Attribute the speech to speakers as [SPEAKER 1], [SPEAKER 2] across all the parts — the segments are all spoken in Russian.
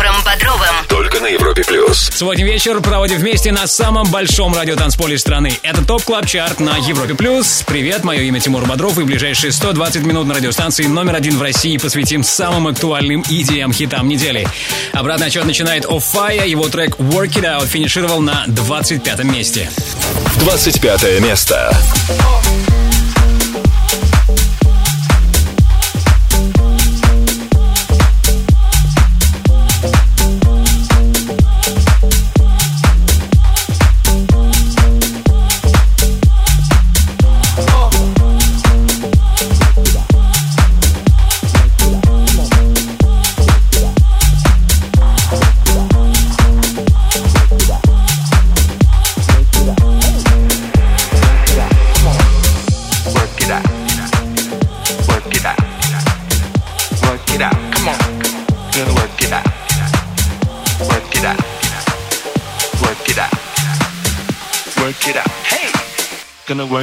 [SPEAKER 1] с Тимуром Бодровым.
[SPEAKER 2] Только на Европе Плюс.
[SPEAKER 3] Сегодня вечер проводим вместе на самом большом радиотанцполе страны. Это TOP Club Chart на Европе Плюс. Привет, мое имя Тимур Бодров и ближайшие 120 минут на радиостанции номер один в России посвятим самым актуальным EDM хитам недели. Обратный отчет начинает Оффая, его трек Work It Out финишировал на 25 месте.
[SPEAKER 2] 25 место.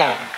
[SPEAKER 1] mòn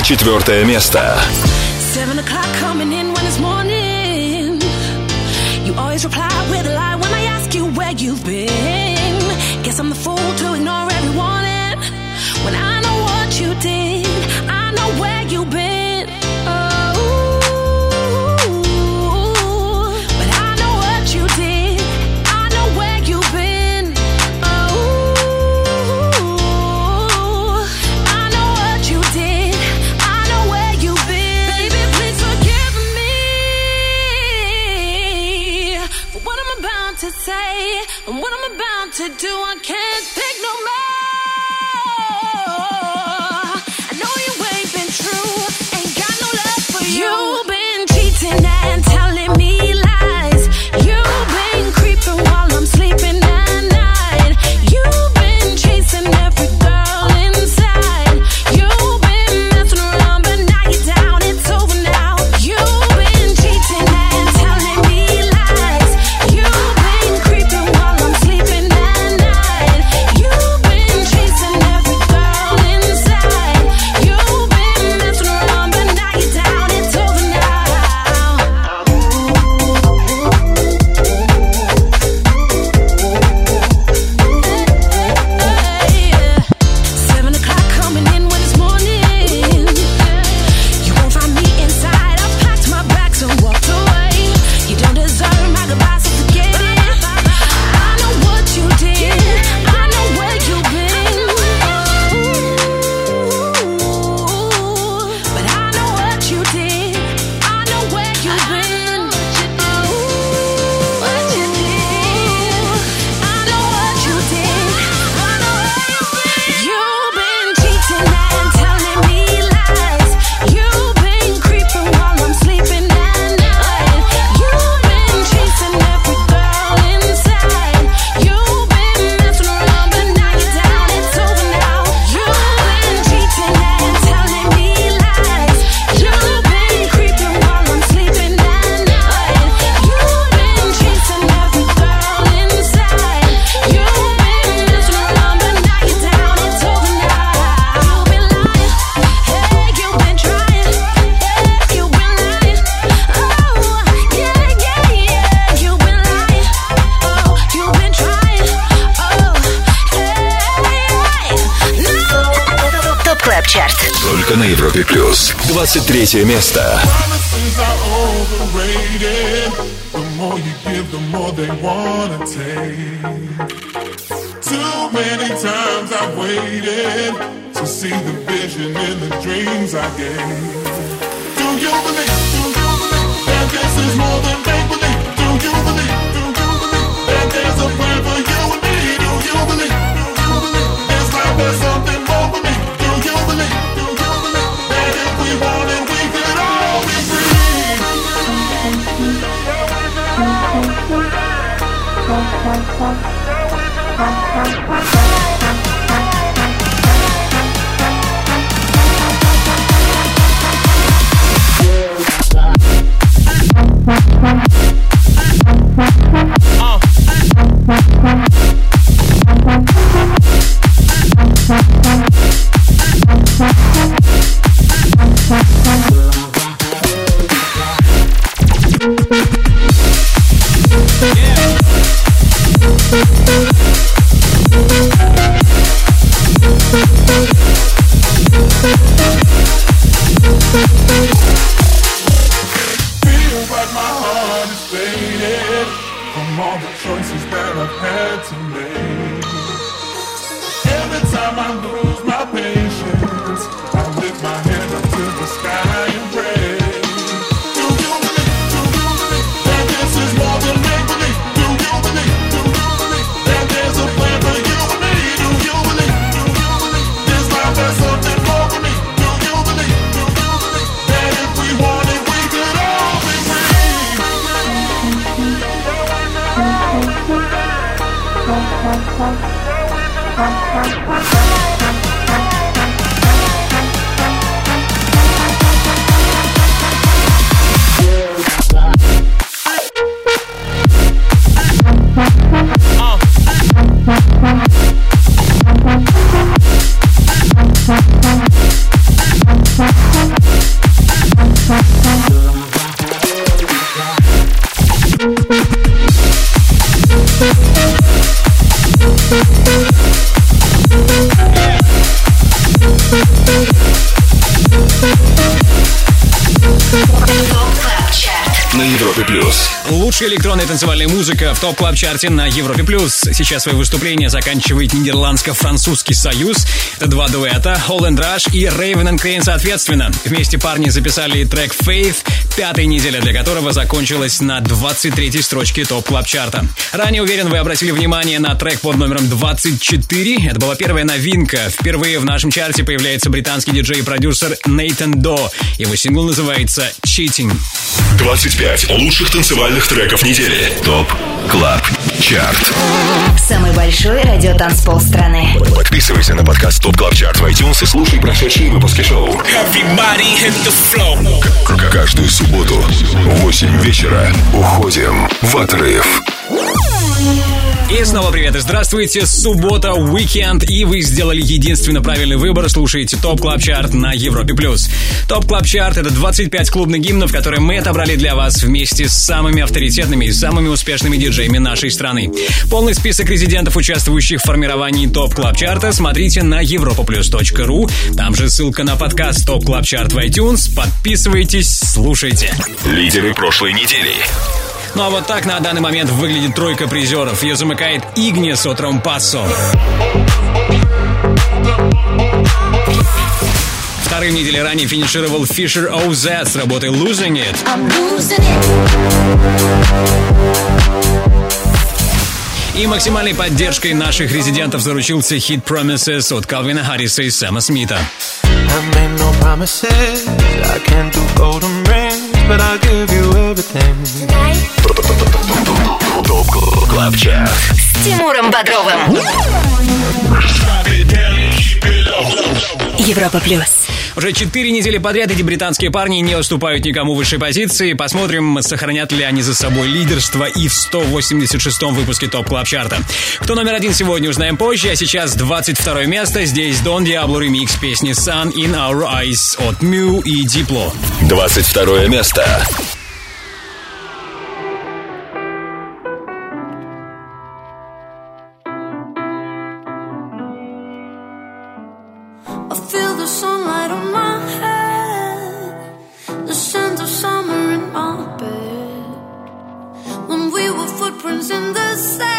[SPEAKER 2] 24 место.
[SPEAKER 4] Seven o'clock coming in
[SPEAKER 5] третье место.
[SPEAKER 3] лучшая электронная танцевальная музыка в топ клаб чарте на Европе+. плюс. Сейчас свое выступление заканчивает Нидерландско-Французский союз. Это два дуэта, Holland Rush и Raven and Crane соответственно. Вместе парни записали трек Faith, пятая неделя для которого закончилась на 23-й строчке топ клаб чарта Ранее, уверен, вы обратили внимание на трек под номером 24. Это была первая новинка. Впервые в нашем чарте появляется британский диджей и продюсер Нейтан До. Его сингл называется «Cheating».
[SPEAKER 2] 25 лучших танцевальных треков недели. TOP CLUB CHART
[SPEAKER 1] Самый большой радиотанцпол страны.
[SPEAKER 2] Подписывайся на подкаст TOP CLUB CHART в iTunes и слушай прошедшие выпуски шоу. К- Каждую субботу в 8 вечера уходим в отрыв.
[SPEAKER 3] И снова привет и здравствуйте. Суббота, уикенд, и вы сделали единственно правильный выбор. Слушаете TOP Club Chart на Европе+. плюс. TOP Club Chart — это 25 клубных гимнов, которые мы отобрали для вас вместе с самыми авторитетными и самыми успешными диджеями нашей страны. Полный список резидентов, участвующих в формировании TOP Club Chart а, смотрите на europaplus.ru. Там же ссылка на подкаст TOP Club Chart в iTunes. Подписывайтесь, слушайте.
[SPEAKER 2] Лидеры прошлой недели.
[SPEAKER 3] Ну а вот так на данный момент выглядит тройка призеров. Ее замыкает Ignis от Rompasso. Вторым недели ранее финишировал Fisher OZ с работой Losing It. И максимальной поддержкой наших резидентов заручился хит Promises от Калвина Харриса и Сэма Смита.
[SPEAKER 6] I made no promises. I can't do golden rings, but I'll give you everything.
[SPEAKER 1] С Тимуром Бодровым. Европа плюс.
[SPEAKER 3] Уже четыре недели подряд эти британские парни не уступают никому высшей позиции. Посмотрим, сохранят ли они за собой лидерство и в 186-м выпуске TOP Club Chart а. Кто номер один сегодня, узнаем позже. А сейчас 22 место. Здесь Don Diablo ремикс песни Sun in Our Eyes от MØ и Diplo.
[SPEAKER 2] 22 место.
[SPEAKER 7] the.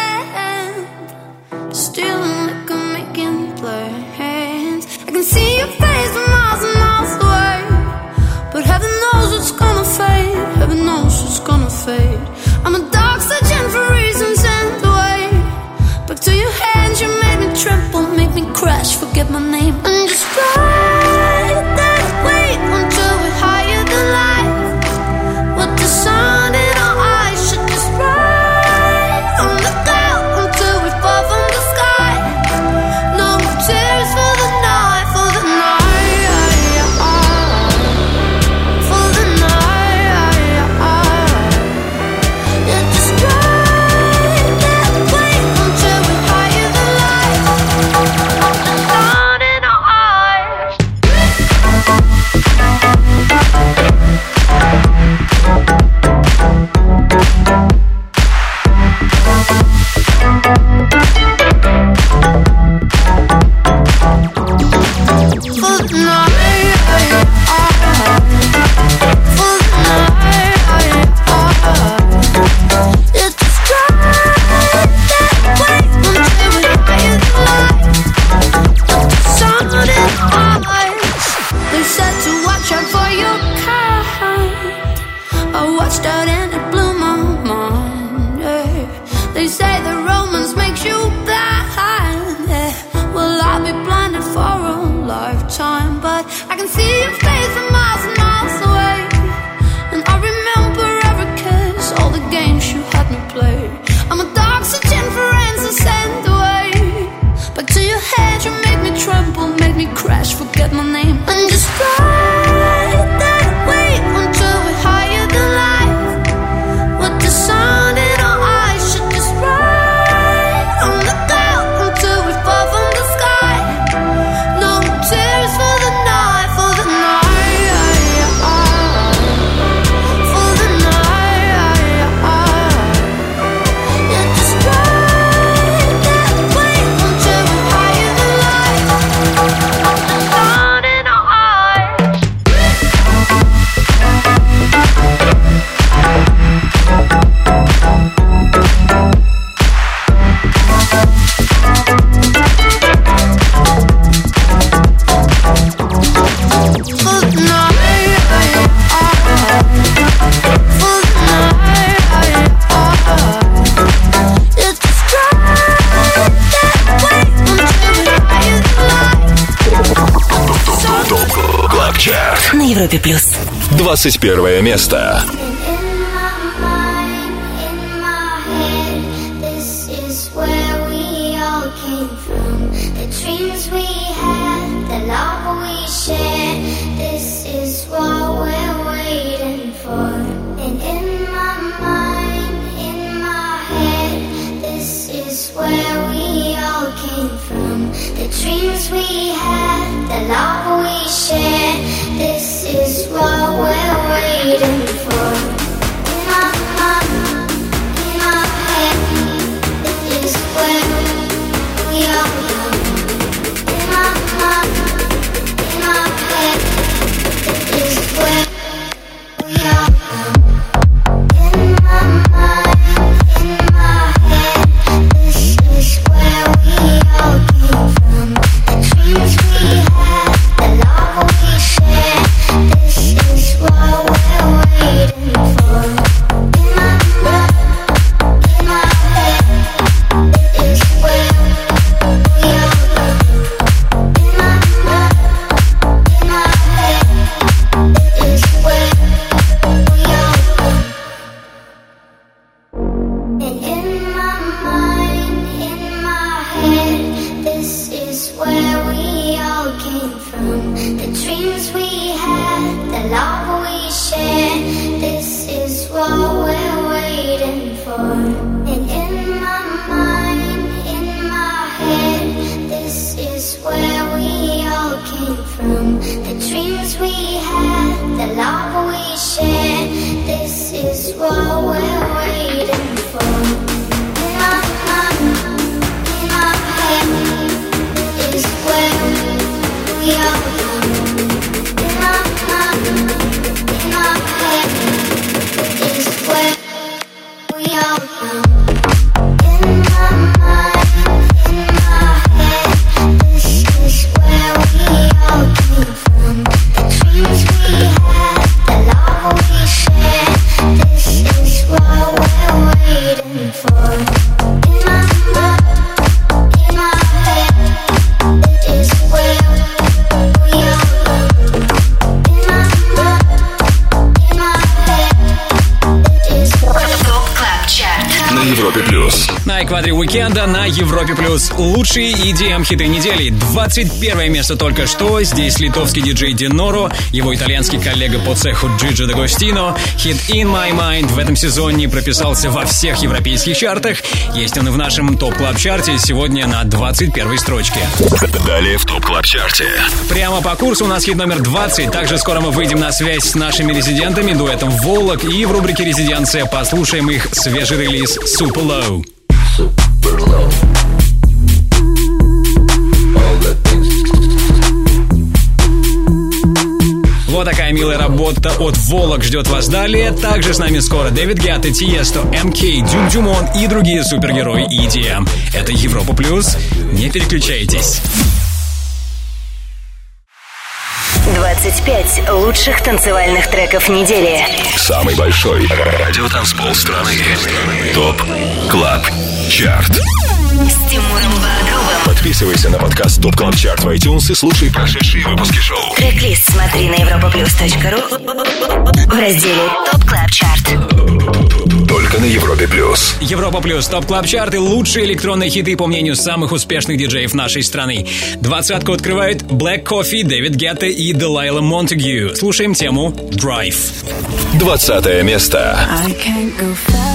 [SPEAKER 8] Love we shared. This is what we're waiting for.
[SPEAKER 3] Лучшие EDM-хиты недели. 21 место только что. Здесь литовский диджей Dynoro, его итальянский коллега по цеху Gigi D'Agostino. Хит In My Mind в этом сезоне прописался во всех европейских чартах. Есть он и в нашем Top Club Chart е сегодня на 21 строчке.
[SPEAKER 2] Далее в TOP Club Chart е.
[SPEAKER 3] Прямо по курсу у нас хит номер 20. Также скоро мы выйдем на связь с нашими резидентами, дуэтом Volac. И в рубрике «Резиденция» послушаем их свежий релиз «Super Low». Милая работа от Volac ждет вас далее. Также с нами скоро David Guetta, Tiësto, MK, Duke Dumont и другие супергерои EDM. Это Европа Плюс. Не переключайтесь.
[SPEAKER 1] 25 лучших танцевальных треков недели.
[SPEAKER 2] Самый большой радиотанцпол страны. TOP Club Chart.
[SPEAKER 1] С Тимуром Бодровым.
[SPEAKER 2] Подписывайся на подкаст TOP Club Chart в iTunes и слушай прошедшие выпуски шоу.
[SPEAKER 1] Трек-лист смотри на europaplus.ru в разделе TOP Club Chart.
[SPEAKER 2] Только на Европе плюс.
[SPEAKER 3] Европа Плюс, Top Club Chart лучшие электронные хиты по мнению самых успешных диджеев нашей страны. Двадцатку открывают Black Coffee, David Guetta и Delilah Montagu. Слушаем тему Drive.
[SPEAKER 2] 20 место.
[SPEAKER 9] I can't go fast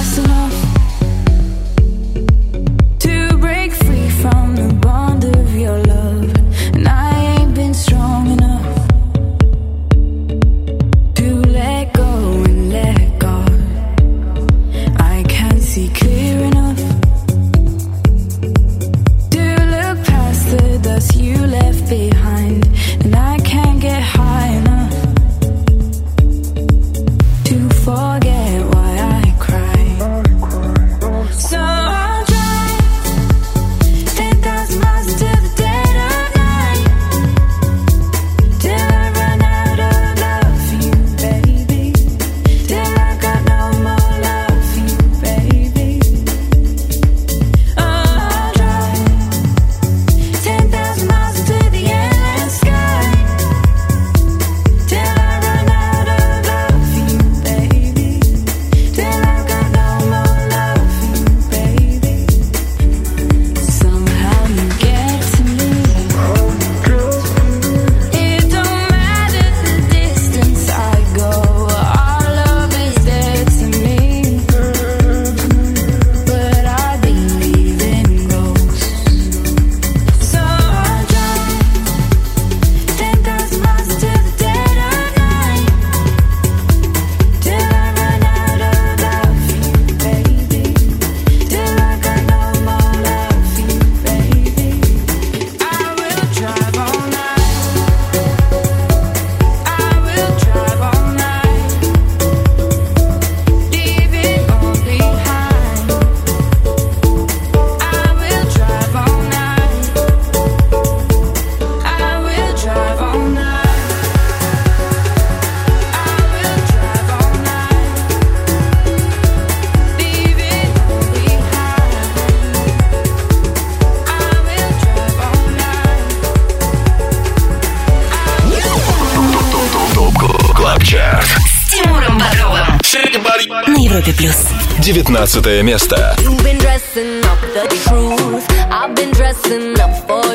[SPEAKER 2] 15 место.
[SPEAKER 9] You've been dressing up the truth. I've been dressing up for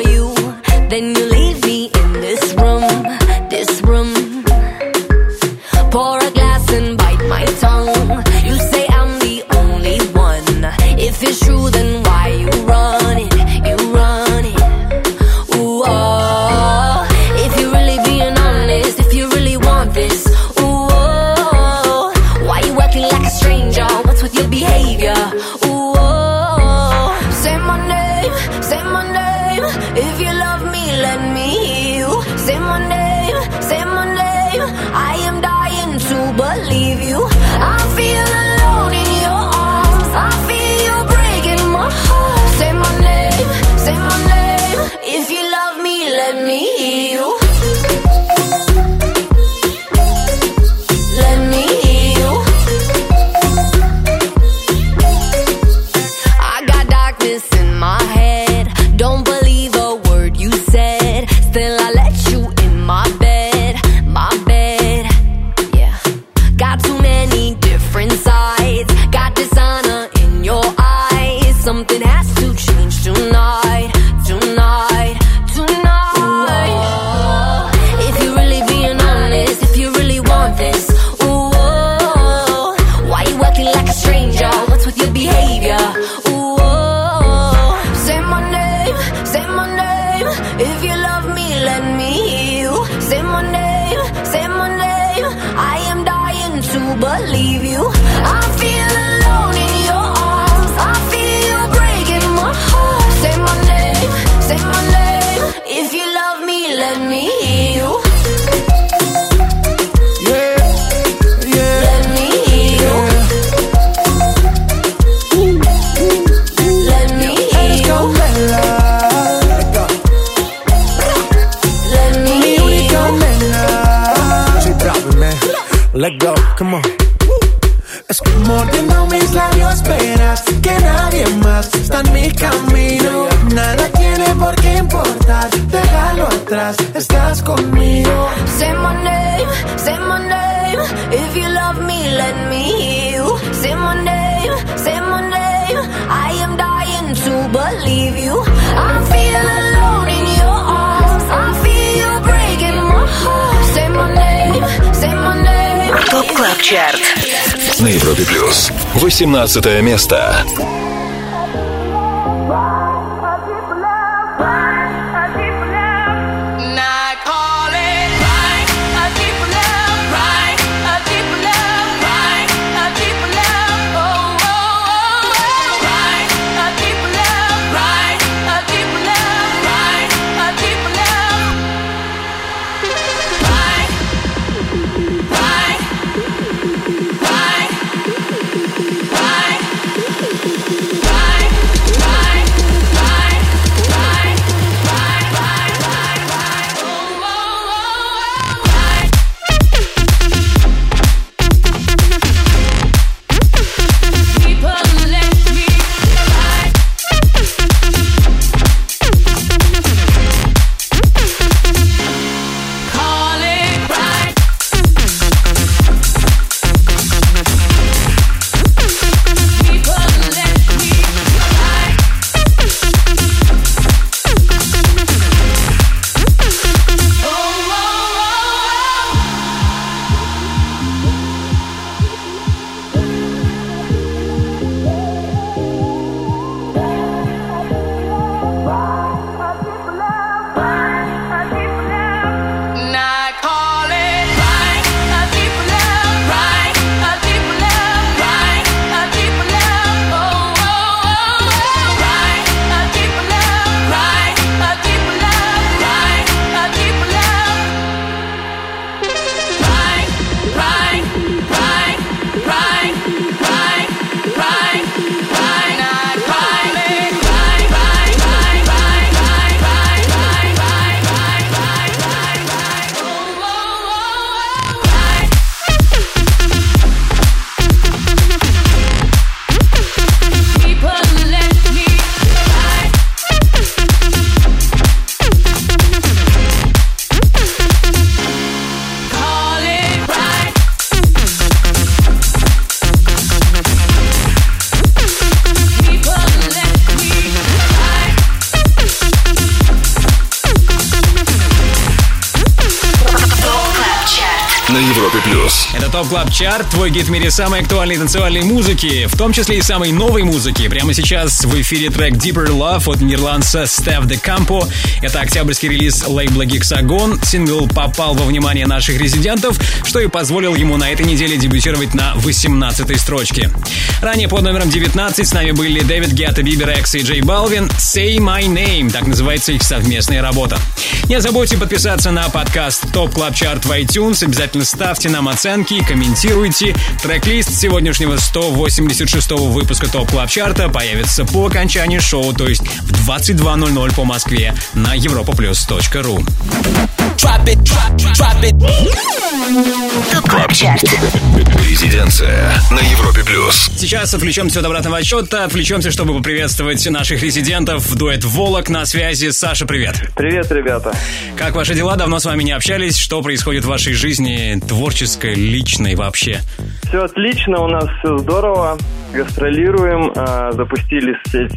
[SPEAKER 2] 17 место.
[SPEAKER 3] Club Chart, твой гид в мире самой актуальной танцевальной музыки, в том числе и самой новой музыки. Прямо сейчас в эфире трек Deeper Love от нидерландца Steff da Campo. Это октябрьский релиз лейбла Hexagon. Сингл попал во внимание наших резидентов, что и позволил ему на этой неделе дебютировать на 18-й строчке. Ранее под номером 19 с нами были David Guetta, Bebe Rexha и J Balvin. Say My Name, так называется их совместная работа. Не забудьте подписаться на подкаст Top Club Chart в iTunes. Обязательно ставьте нам оценки, комментируйте. Трек-лист сегодняшнего 186 выпуска Top Club Chart а появится по окончании шоу, то есть в 22.00 по Москве на europaplus.ru.
[SPEAKER 2] Drop it, drop, drop it. Резиденция на Европе плюс.
[SPEAKER 3] Сейчас отвлечемся от обратного отсчета, отвлечемся, чтобы поприветствовать наших резидентов. Дуэт Volac на связи. Саша, привет.
[SPEAKER 10] Привет, ребята.
[SPEAKER 3] Как ваши дела? Давно с вами не общались. Что происходит в вашей жизни, творческой, личной вообще?
[SPEAKER 10] Все отлично, у нас все здорово. Гастролируем, а, запустили се-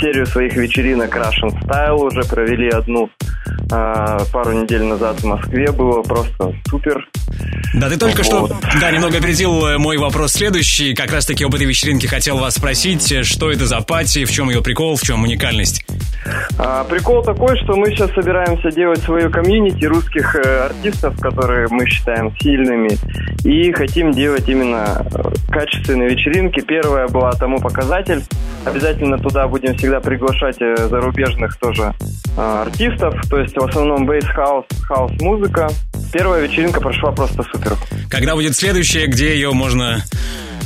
[SPEAKER 10] серию своих вечеринок Russian Style, уже провели одну пару недель назад в Москве, было просто супер.
[SPEAKER 3] Да, ты только что,
[SPEAKER 10] Вот.
[SPEAKER 3] да, немного опередил э, мой вопрос следующий. Как раз-таки об этой вечеринке хотел вас спросить, э, что это за пати, в чем ее прикол, в чем уникальность?
[SPEAKER 10] А, прикол такой, что мы сейчас собираемся делать свою комьюнити русских э, артистов, которые мы считаем сильными, и хотим делать именно э, качественные вечеринки. Первая была тому показатель. Обязательно туда будем всегда приглашать э, зарубежных тоже э, артистов, то есть в основном bass house, хаус-музыка. Первая вечеринка прошла просто супер.
[SPEAKER 3] Когда будет следующая, где ее можно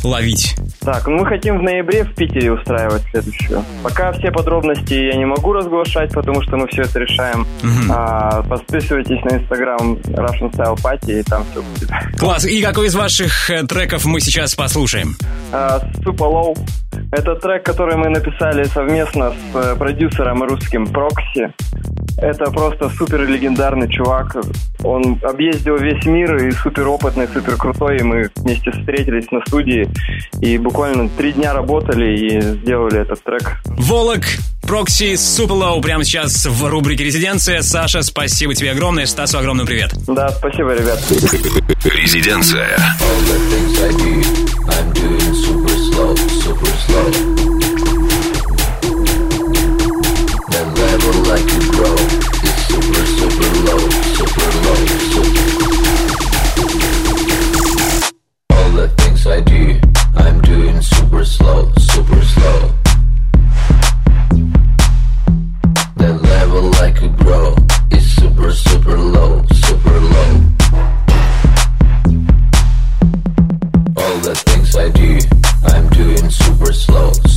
[SPEAKER 3] ловить?
[SPEAKER 10] Так, ну мы хотим в ноябре в Питере устраивать следующую. Пока все подробности я не могу разглашать, потому что мы все это решаем. А, подписывайтесь на инстаграм Russian Style Party, и там все будет.
[SPEAKER 3] Класс. И какой из ваших э, треков мы сейчас послушаем?
[SPEAKER 10] А, Super Low. Это трек, который мы написали совместно с э, продюсером русским Прокси. Это просто супер легендарный чувак. Он объездил весь мир и супер опытный, супер крутой. И мы вместе встретились на студии и буквально три дня работали и сделали этот трек.
[SPEAKER 3] Волок, Прокси, Суперлоу прямо сейчас в рубрике «Резиденция». Саша, спасибо тебе огромное. Стасу огромный привет.
[SPEAKER 10] Да, спасибо, ребят.
[SPEAKER 2] Резиденция.
[SPEAKER 11] All the things I do, I'm doing super slow, super slow. The level I could grow is super super low, super low. All the things I do, I'm doing super slow, super slow.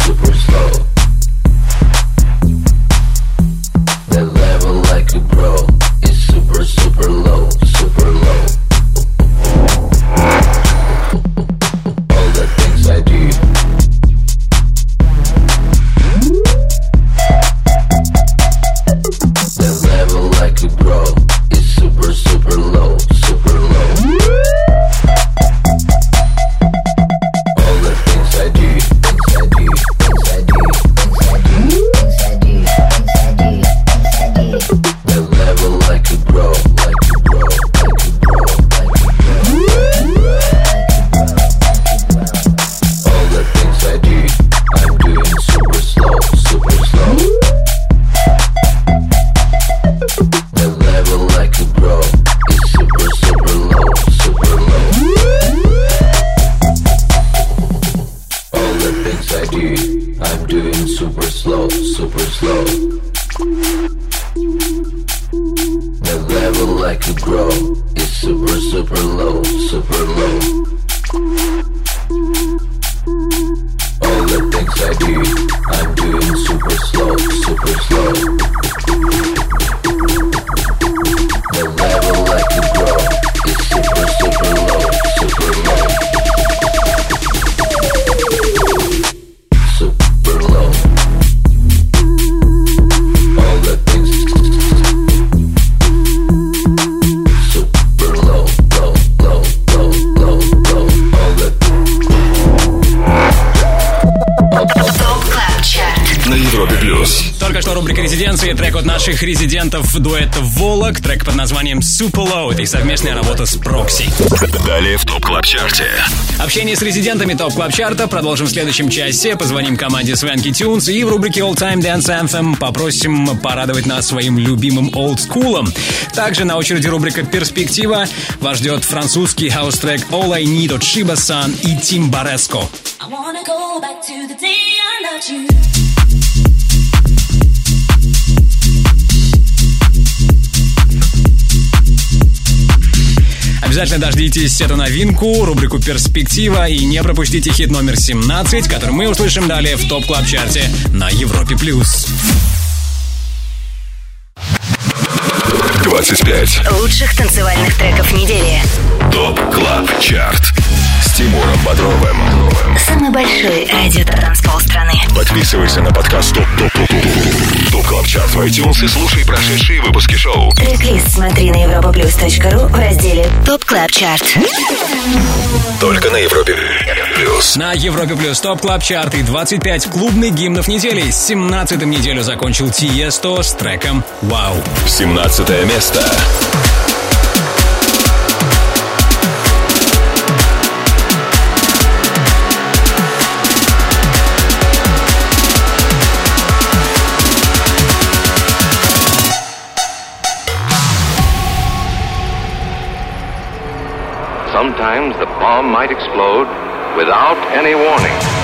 [SPEAKER 11] Like a grow is super, super low, super low.
[SPEAKER 3] Наших резидентов дуэта Volac, трек под названием. Это и совместная работа с Прокси.
[SPEAKER 2] Далее в Top Club Chart е.
[SPEAKER 3] Общение с резидентами Top Club Chart а продолжим в следующем часе. Позвоним команде Swanky Tunes и в рубрике All Time Dance Anthem попросим порадовать нас своим любимым олдскулом. Также на очереди рубрика «Перспектива». Вас ждет французский хаус-трек All I Need от Shiba San и Tim Baresko.
[SPEAKER 4] I wanna go back to the day I loved you.
[SPEAKER 3] Обязательно дождитесь эту новинку, рубрику «Перспектива» и не пропустите хит номер 17, который мы услышим далее в Top Club Chart е на Европе+. плюс.
[SPEAKER 2] 25.
[SPEAKER 1] Лучших танцевальных треков недели.
[SPEAKER 2] Top Club Chart. Тимуром Бодровым.
[SPEAKER 1] Самый большой радиотанцпол страны.
[SPEAKER 2] Подписывайся на подкаст Top Top Top Top Top Club Chart в iTunes и слушай прошедшие выпуски шоу.
[SPEAKER 1] Трек-лист смотри на europaplus.ru в разделе Top Club Chart.
[SPEAKER 2] Только на Европе Плюс.
[SPEAKER 3] На Европе Плюс Top Club Chart и 25 клубных гимнов недели. С 17-м неделю закончил Tiësto с треком «Вау».
[SPEAKER 2] 17 место.
[SPEAKER 12] Sometimes the bomb might explode without any warning.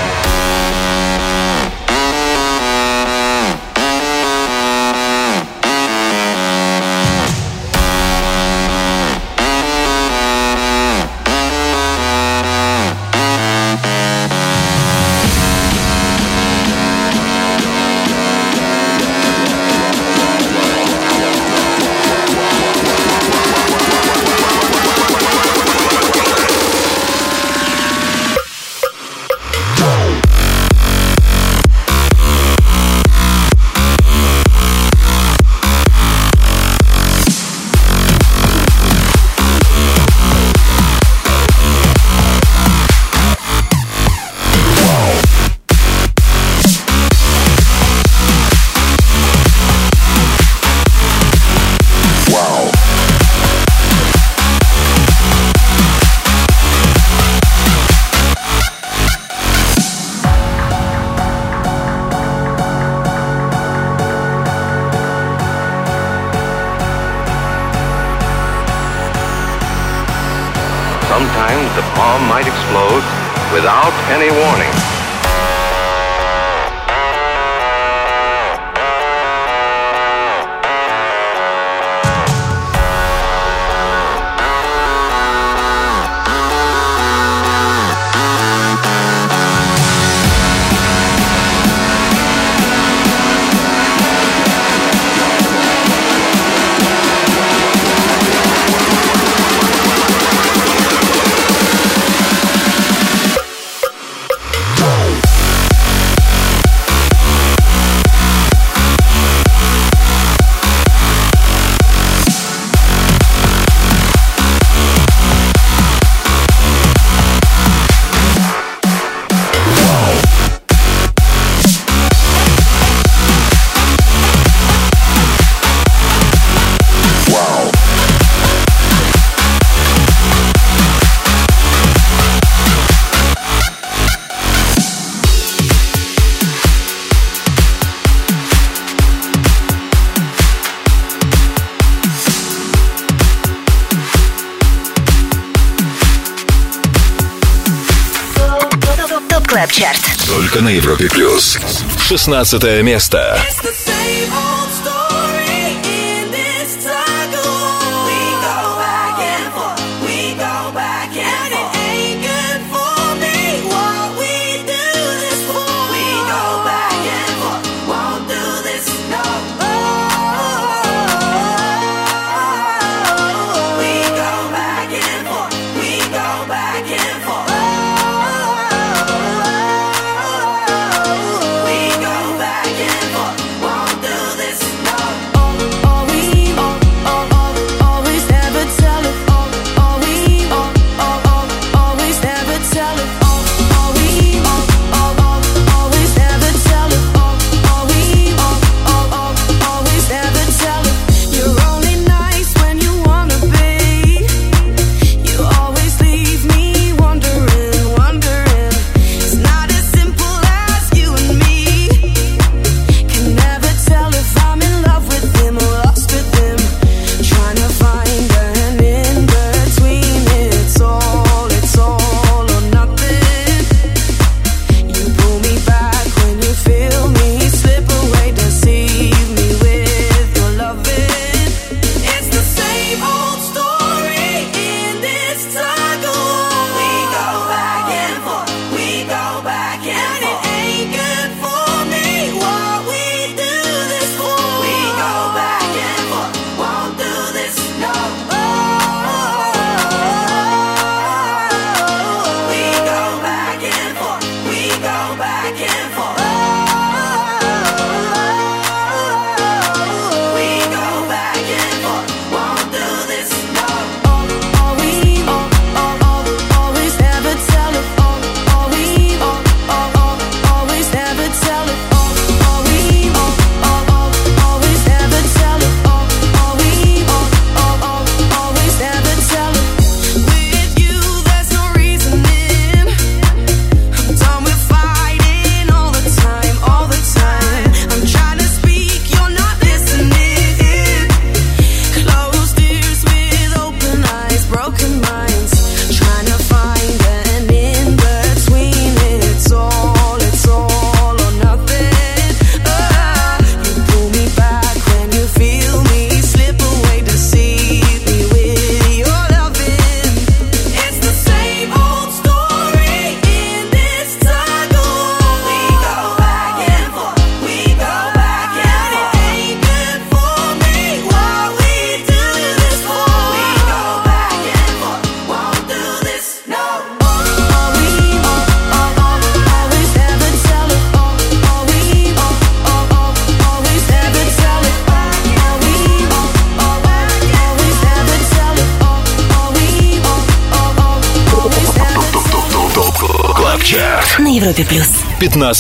[SPEAKER 2] 16 место.
[SPEAKER 4] Won't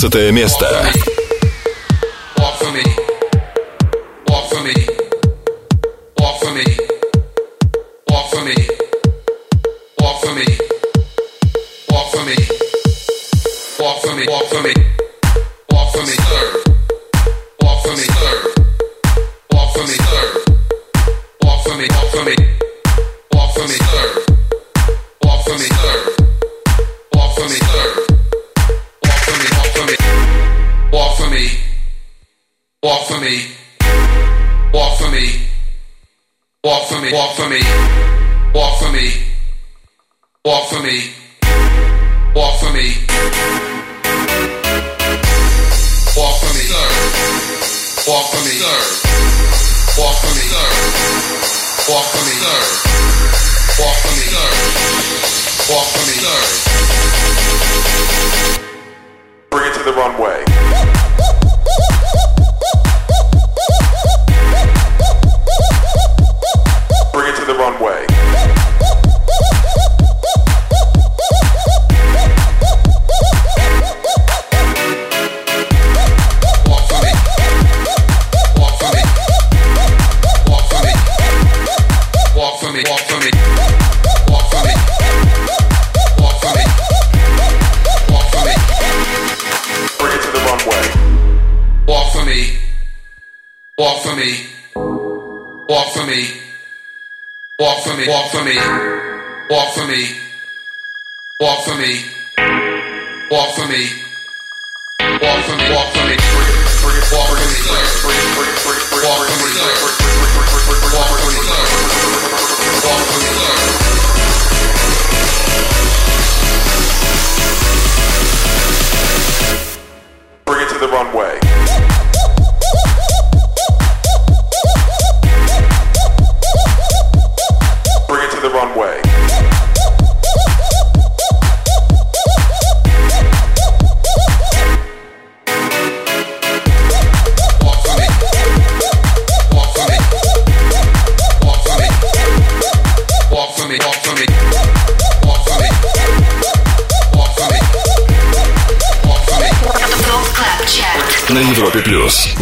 [SPEAKER 2] 15 место. way.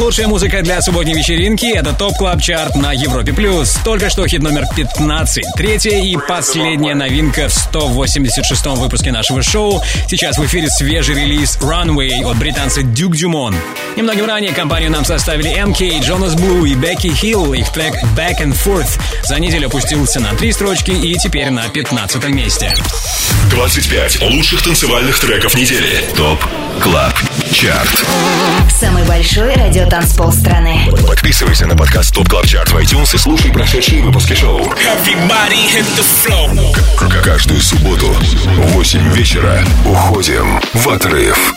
[SPEAKER 3] Лучшая музыка для субботней вечеринки – это Top Club Chart на Европе+. плюс. Только что хит номер 15. Третья и последняя новинка в 186-м выпуске нашего шоу. Сейчас в эфире свежий релиз Runway от британца Duke Dumont. Немногим ранее компанию нам составили MK, Jonas Blue и Becky Hill. Их трек Back and Forth за неделю опустился на три строчки и теперь на 15 месте.
[SPEAKER 2] 25 лучших танцевальных треков недели. ТОП Club Chart.
[SPEAKER 1] Самый большой радиотанцпол страны.
[SPEAKER 2] Подписывайся на подкаст Top Club Chart в iTunes и слушай прошедшие выпуски шоу. К- Каждую субботу в 8 вечера уходим в отрыв.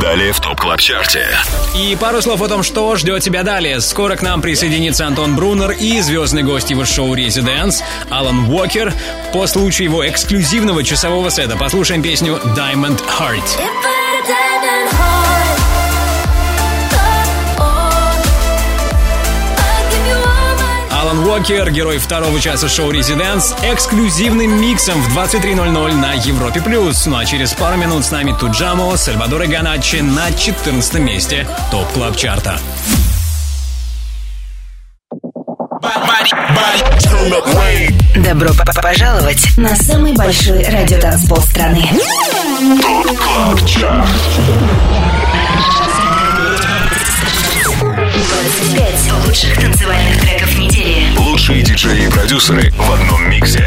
[SPEAKER 2] Далее в Top Club Chart е.
[SPEAKER 3] И пару слов о том, что ждет тебя далее. Скоро к нам присоединится Антон Брунер и звездный гость его шоу «Residence» Alan Walker. По случаю его эксклюзивного часового сета послушаем песню «Diamond Heart». Walker, герой второго часа шоу «Residence», эксклюзивным миксом в 23.00 на Европе+. плюс. Ну а через пару минут с нами Tujamo, Salvatore Ganacci на 14 месте Top Club
[SPEAKER 1] Chart а. Добро пожаловать на самый большой радиотанцпол страны.
[SPEAKER 2] Top Club Chart.
[SPEAKER 1] 25 лучших танцевальных треков недели.
[SPEAKER 2] Лучшие диджеи и продюсеры в одном миксе.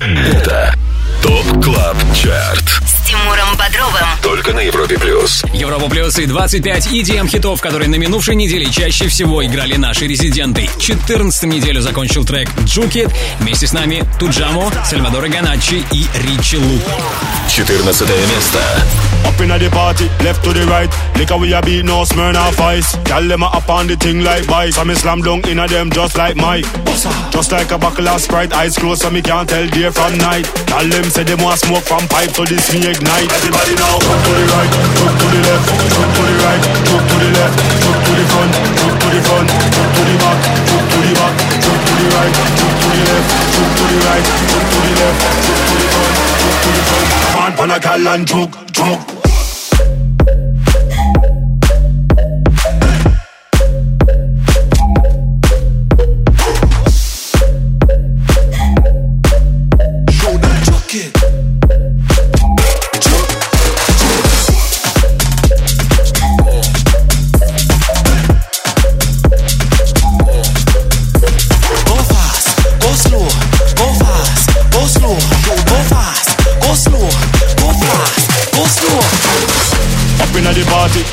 [SPEAKER 2] Это Top Club Chart.
[SPEAKER 1] С Тимуром Бодровым.
[SPEAKER 2] Только на Европе плюс.
[SPEAKER 3] Европа Плюс и 25 EDM хитов, которые на минувшей неделе чаще всего играли наши резиденты. 14 неделю закончил трек Juke It. Вместе с нами Туджамо, Сальвадор Ганачи и Ричи Лук.
[SPEAKER 2] 14 место.
[SPEAKER 13] Up inna the party, left to the right. Liquor we a beat, no Smirnoff Ice. Gyal them a up on the thing like vice. So me slam dunk inna them just like Mike. Just like a buckle of Sprite, eyes closed so me can't tell day from night. Gyal them say them want smoke from pipe, so this me ignite. Everybody now, to the right, jump to the left, jump to the right, jump to the left, jump to the front, jump to the front, jump to the back, jump to the back, jump to the right, jump to the left, jump to the right, jump to the left, jump to the front, jump to pan a gal and choke, choke.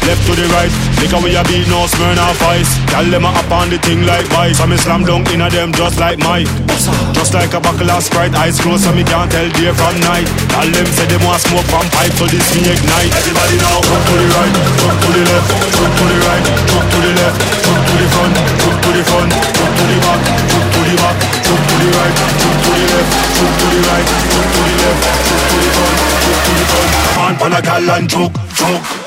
[SPEAKER 13] Left to the right. Liquor we a beat, no Smirnoff Ice. Gal them a up on the thing like vice. So me slam dunk inna them just like Mike. Just like a buckle of Sprite, eyes closed so me can't tell day from night. Gal them say them want smoke from pipe, so this me ignite. Everybody now, jump to the right, jump to the left, jump to the right, jump to the left, jump to the front, jump to the front, jump to the back, jump to the back, jump to the right, jump to the left, jump to the right, jump to the left, jump to the front, jump to the front. Man, pan a gal and choke, choke.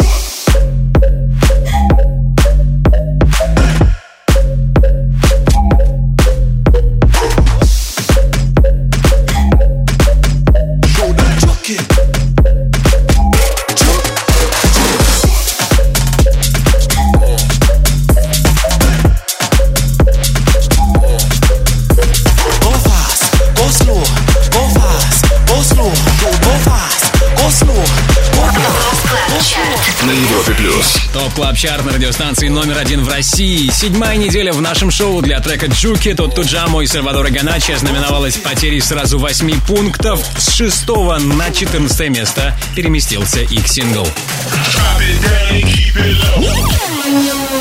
[SPEAKER 6] Top Club Chart
[SPEAKER 2] на
[SPEAKER 3] радиостанции номер один в России. Седьмая неделя в нашем шоу для трека Juke It от Tujamo и Salvatore Ganacci ознаменовалась потерей сразу восьми пунктов. С шестого на 14 место переместился их сингл.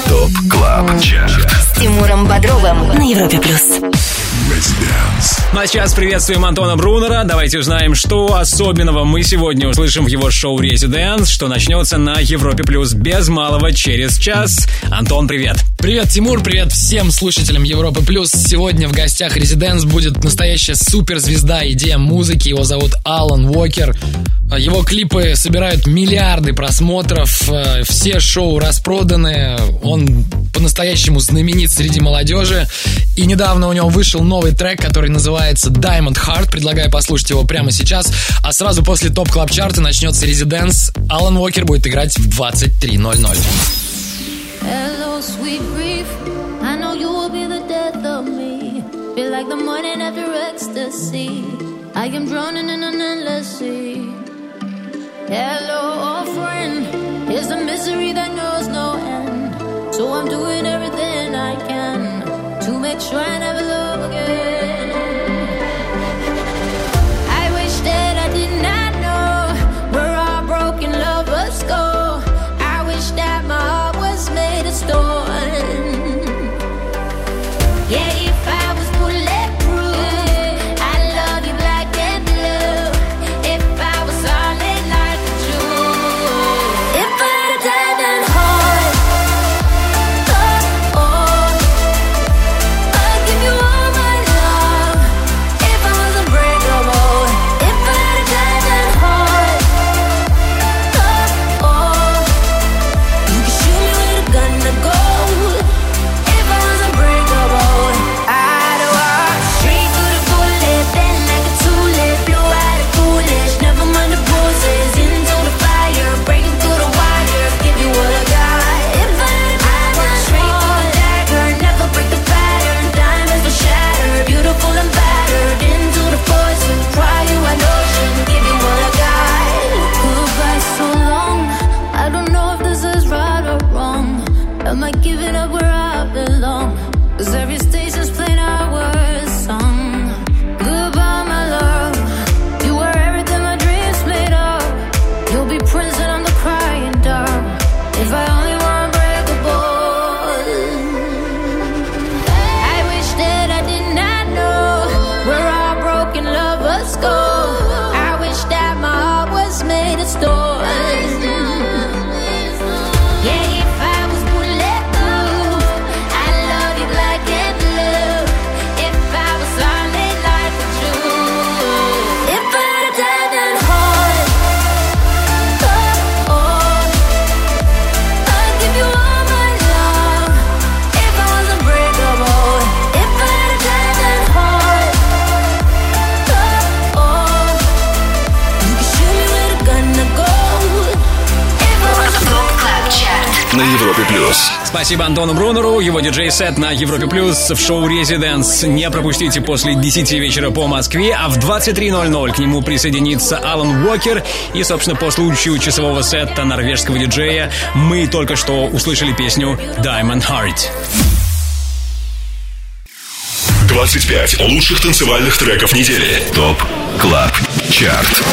[SPEAKER 2] Top Club Chart
[SPEAKER 1] С Тимуром Бодровым на Европе плюс.
[SPEAKER 3] Ну а сейчас приветствуем Антона Брунера. Давайте узнаем, что особенного мы сегодня услышим в его шоу «Residence», что начнется на Европе Плюс без малого через час. Антон, привет.
[SPEAKER 14] Привет, Тимур, привет всем слушателям Европы Плюс. Сегодня в гостях Residence будет настоящая суперзвезда EDM-музыки. Его зовут Alan Walker. Его клипы собирают миллиарды просмотров, э, все шоу распроданы, он по-настоящему знаменит среди молодежи. И недавно у него вышел новый трек, который называется Diamond Heart. Предлагаю послушать его прямо сейчас. А сразу после топ клаб чарта начнется Резиденс. Алан Уокер будет играть в 23.00.
[SPEAKER 4] Hello, sweet grief. I know you will be the death of me. Feel like the morning after ecstasy. I am drowning in an endless sea. Hello, old friend. Here's the misery that knows no end. So I'm doing everything I can to make sure I never love again.
[SPEAKER 2] плюс.
[SPEAKER 3] Спасибо Антону Брунеру, его диджей-сет на Европе плюс в шоу «Резиденс». Не пропустите после 10 вечера по Москве, а в 23.00 к нему присоединится Алан Уокер. И, собственно, по случаю часового сета норвежского диджея мы только что услышали песню «Diamond Heart».
[SPEAKER 2] 25 лучших танцевальных треков недели. ТОП КЛАБ Клабчарт.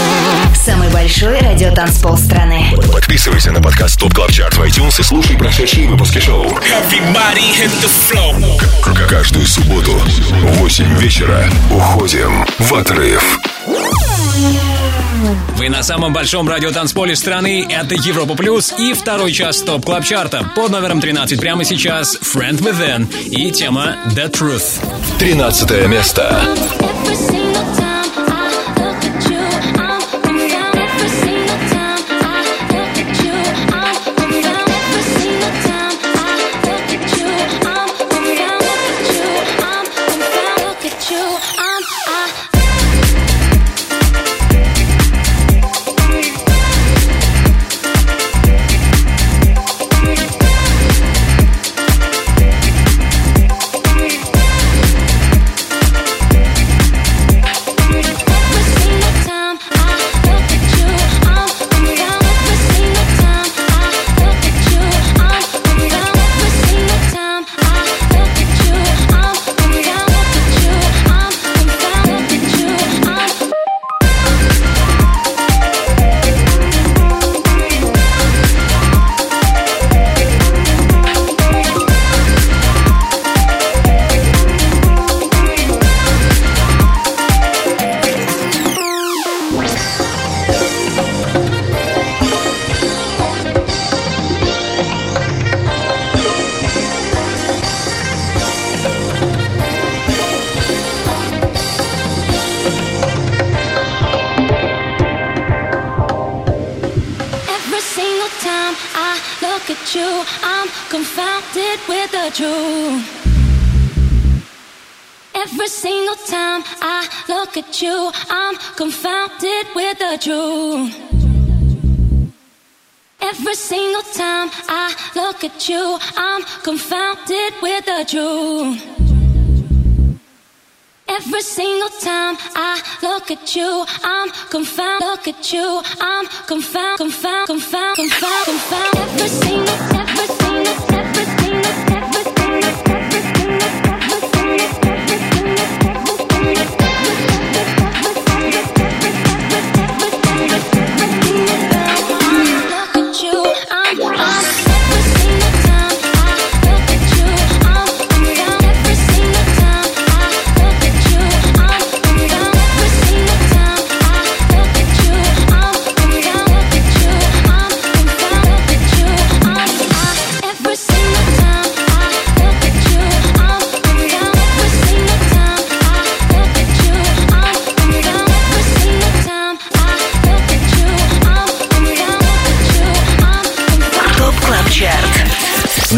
[SPEAKER 1] Самый большой радиотанцпол страны.
[SPEAKER 2] Подписывайся на подкаст Top Club Chart в iTunes и слушай прошедшие выпуски шоу. Everybody hit the flow. Каждую субботу в 8 вечера уходим в отрыв.
[SPEAKER 3] Вы на самом большом радиотанцполе страны. Это Европа Плюс и второй час Top Club Chart а. Под номером 13 прямо сейчас Friend Within и тема The Truth.
[SPEAKER 2] 13 место.
[SPEAKER 4] Every single look at you, I'm confounded. Look at you, I'm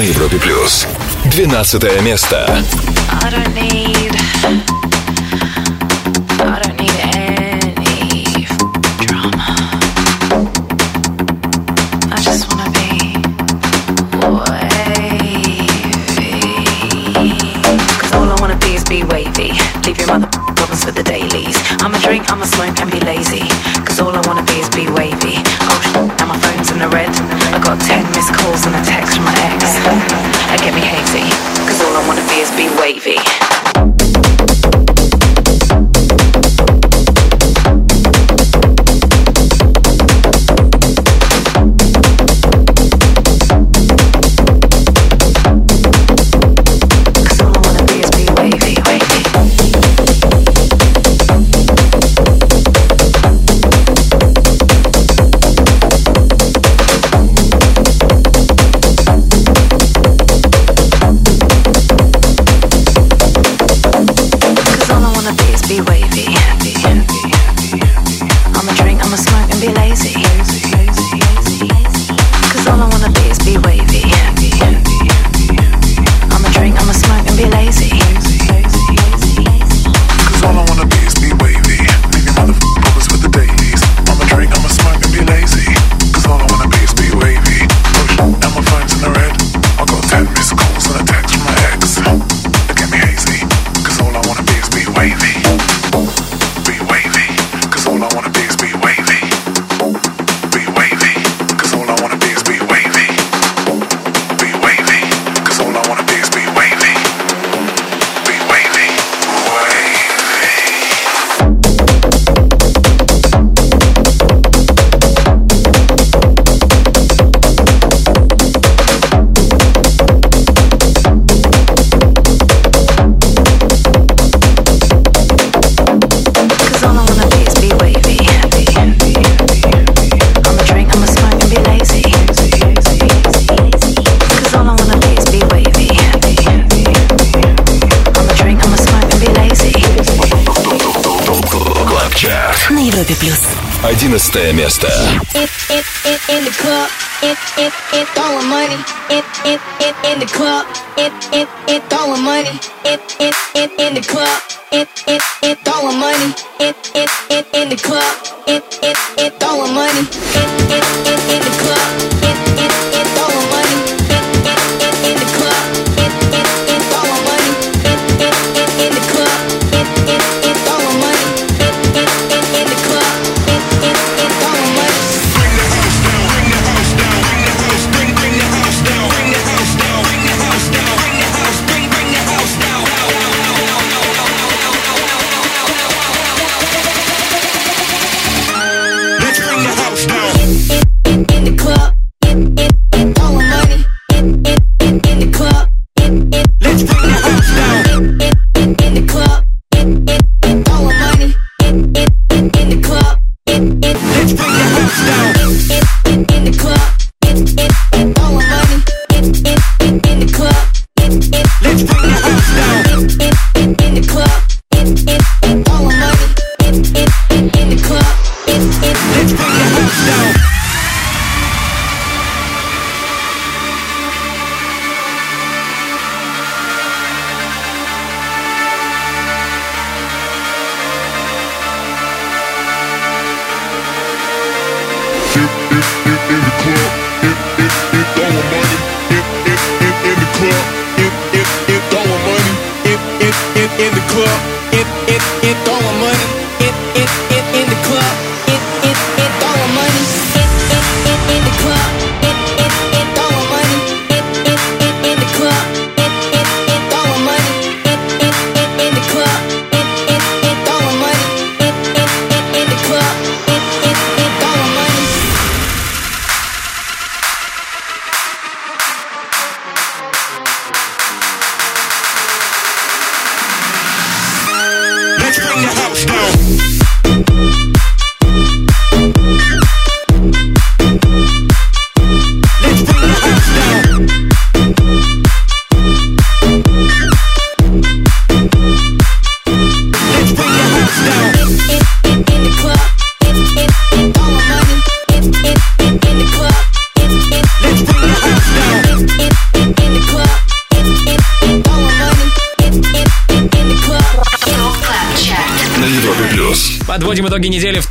[SPEAKER 2] на Европе плюс. 12 место.
[SPEAKER 1] I don't need...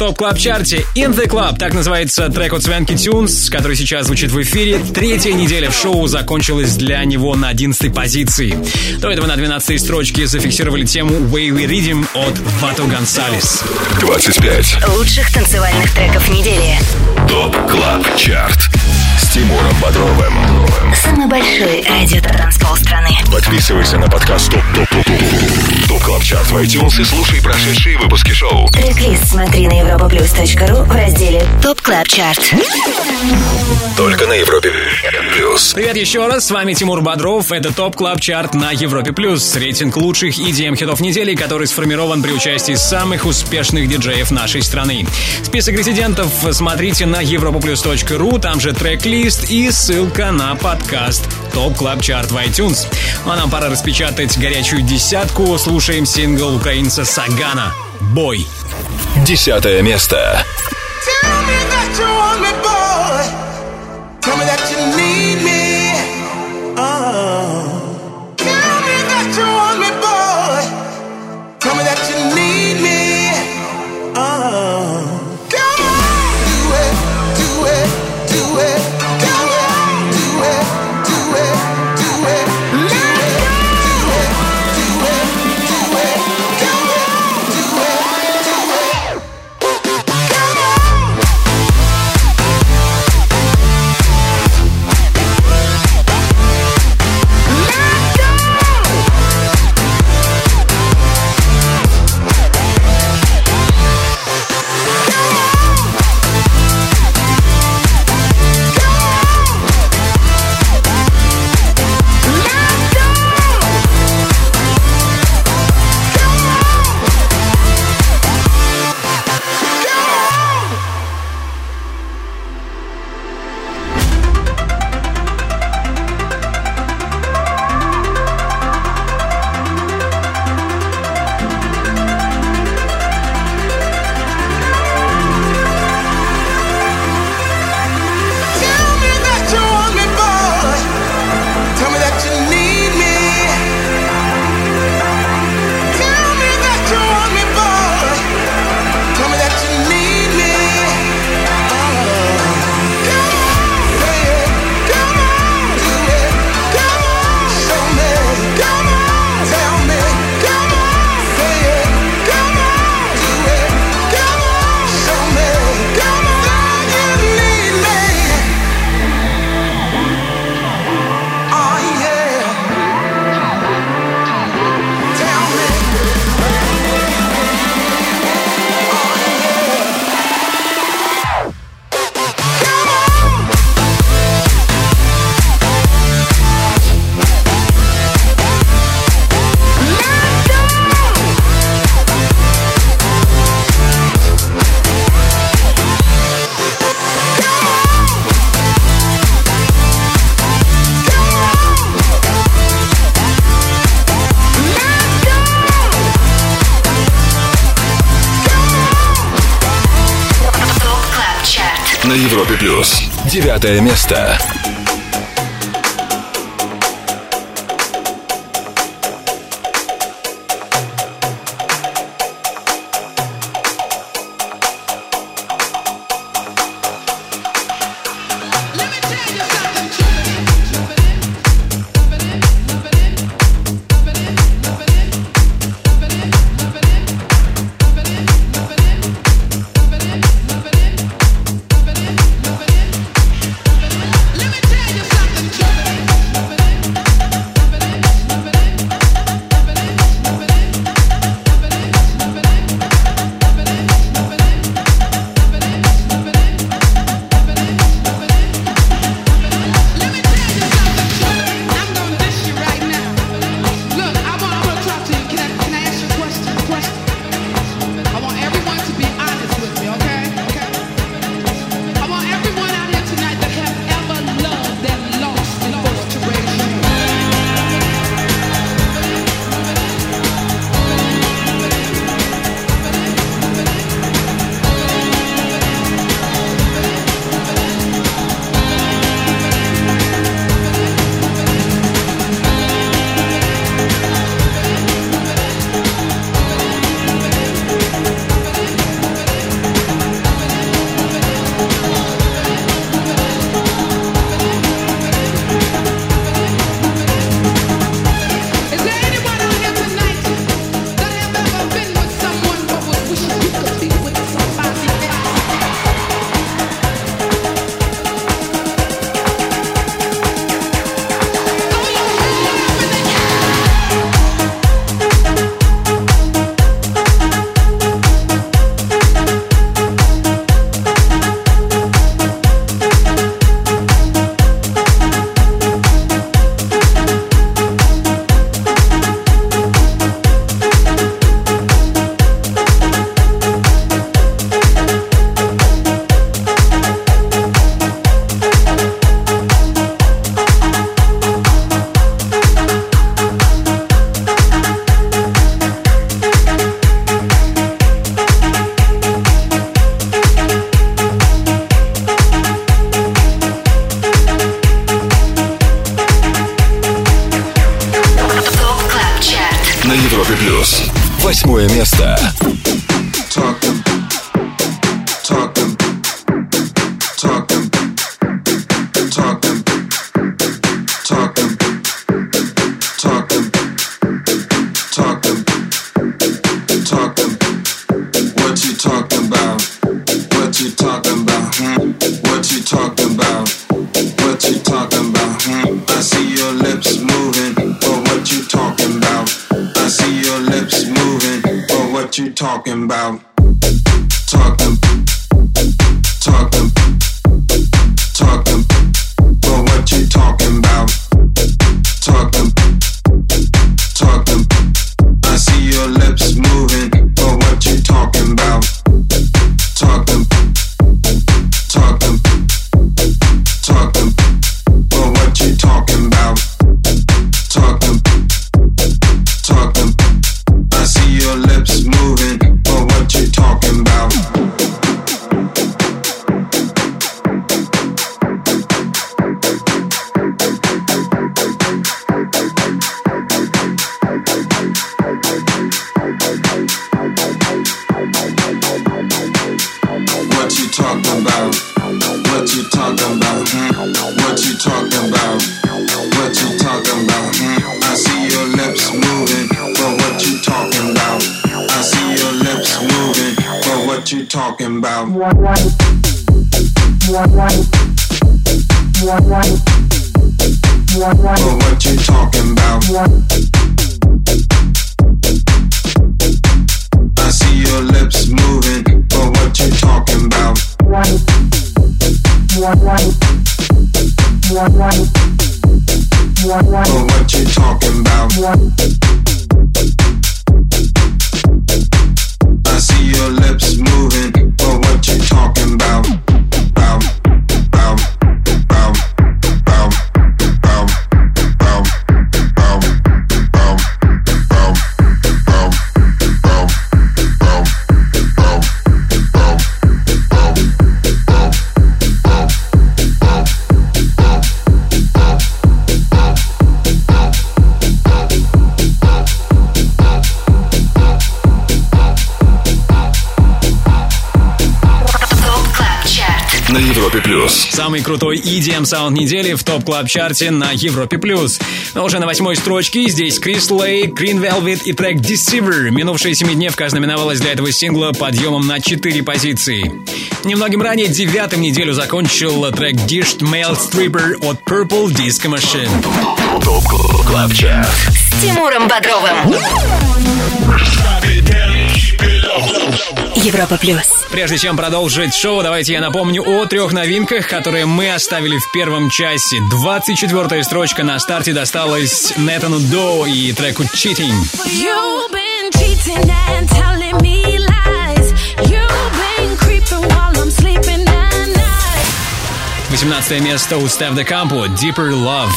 [SPEAKER 15] Top Club Chart е In The Club.
[SPEAKER 3] Так называется трек от Swanky Tunes, который сейчас звучит в эфире. Третья неделя в шоу закончилась для него на 11 позиции. До этого на 12 строчке зафиксировали тему Way We Riddim от Vato Gonzalez.
[SPEAKER 2] 25
[SPEAKER 1] лучших танцевальных треков недели.
[SPEAKER 2] Top Club Chart. Тимуром Бодровым.
[SPEAKER 1] Самый большой радиотанцпол страны.
[SPEAKER 2] Подписывайся на подкаст Top Top Top Top Top Club Chart в iTunes и слушай прошедшие выпуски шоу.
[SPEAKER 1] трек смотри на europaplus.ru в разделе Top Club Chart.
[SPEAKER 2] Только на Европе Плюс.
[SPEAKER 3] Привет еще раз, с вами Тимур Бодров. Это Top Club Chart на Европе Плюс. Рейтинг лучших EDM-хитов недели, который сформирован при участии самых успешных диджеев нашей страны. Список резидентов смотрите на europaplus.ru, там же трек-лист плейлист и ссылка на подкаст Top Club Chart в iTunes. Ну, а нам пора распечатать горячую десятку. Слушаем сингл украинца Сагана «Бой».
[SPEAKER 2] Десятое место.
[SPEAKER 16] Tell me that you want me, boy. Tell me that you need me. Девятое место. Well, what you talking about? I see your lips moving, but what
[SPEAKER 17] you talking about? Well, what
[SPEAKER 2] you talking about?
[SPEAKER 3] Самый крутой EDM саунд недели в Top Club Chart е на Европе плюс. Но уже на восьмой строчке здесь Chris Lake, Green Velvet и трек Deceiver. Минувшая семидневка знаменовалась для этого сингла подъемом на четыре позиции. Немногим ранее девятым неделю закончил трек Dished Male Stripper от Purple Disco Machine.
[SPEAKER 2] Top Club Chart.
[SPEAKER 9] С Тимуром Бодровым. Европа плюс.
[SPEAKER 3] Прежде чем продолжить шоу, давайте я напомню о трех новинках, которые мы оставили в первом часе. 24-я строчка на старте досталась Нетану Доу и треку «Cheating».
[SPEAKER 7] You've been cheating and telling me lies. You've been creeping while I'm sleeping at night.
[SPEAKER 3] 18 место у Стеф де Кампо «Deeper Love».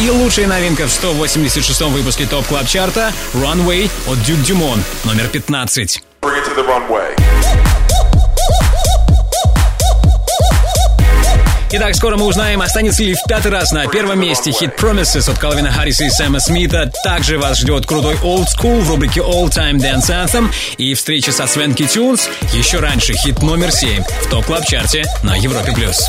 [SPEAKER 3] И лучшая новинка в 186-м выпуске Top Club Chart а «Runway» от Duke Dumont, номер 15.
[SPEAKER 18] Bring it to the runway.
[SPEAKER 3] Итак, скоро мы узнаем, останется ли в пятый раз на первом месте хит Promises от Калвина Харриса и Сэма Смита. Также вас ждет крутой Old School в рубрике All Time Dance Anthem и встреча со Swanky Tunes. Еще раньше хит номер 7 в Top Club Chart е на Европе+. плюс.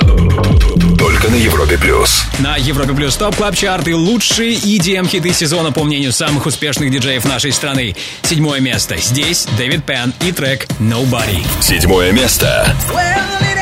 [SPEAKER 2] Только на Европе плюс.
[SPEAKER 3] На Европе Плюс Top Club Chart и лучшие EDM-хиты сезона по мнению самых успешных диджеев нашей страны. Седьмое место. Здесь Дэвид Пен и трек «Nobody».
[SPEAKER 2] Седьмое место.
[SPEAKER 6] Well,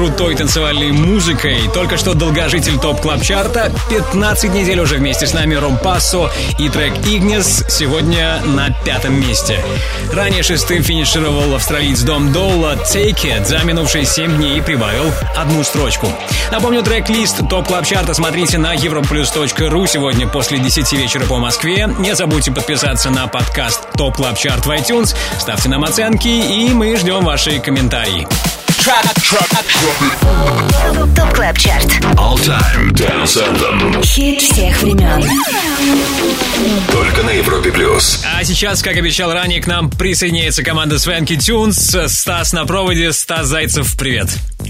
[SPEAKER 3] крутой танцевальной музыкой. Только что долгожитель Top Club Chart а 15 недель уже вместе с нами Rompasso и трек Ignis сегодня на пятом месте. Ранее шестым финишировал австралиец Dom Dolla Take It за минувшие 7 дней прибавил одну строчку. Напомню, трек-лист Top Club Chart а смотрите на europaplus.ru сегодня после 10 вечера по Москве. Не забудьте подписаться на подкаст Top Club Chart в iTunes, ставьте нам оценки и мы ждем ваши комментарии.
[SPEAKER 1] Top Club Chart.
[SPEAKER 2] All Time Dance Anthem.
[SPEAKER 1] Хит всех времен.
[SPEAKER 2] Только на Европе Плюс.
[SPEAKER 3] А сейчас, как обещал ранее, к нам присоединяется команда Swanky Tunes. Стас на проводе. Стас Зайцев, привет.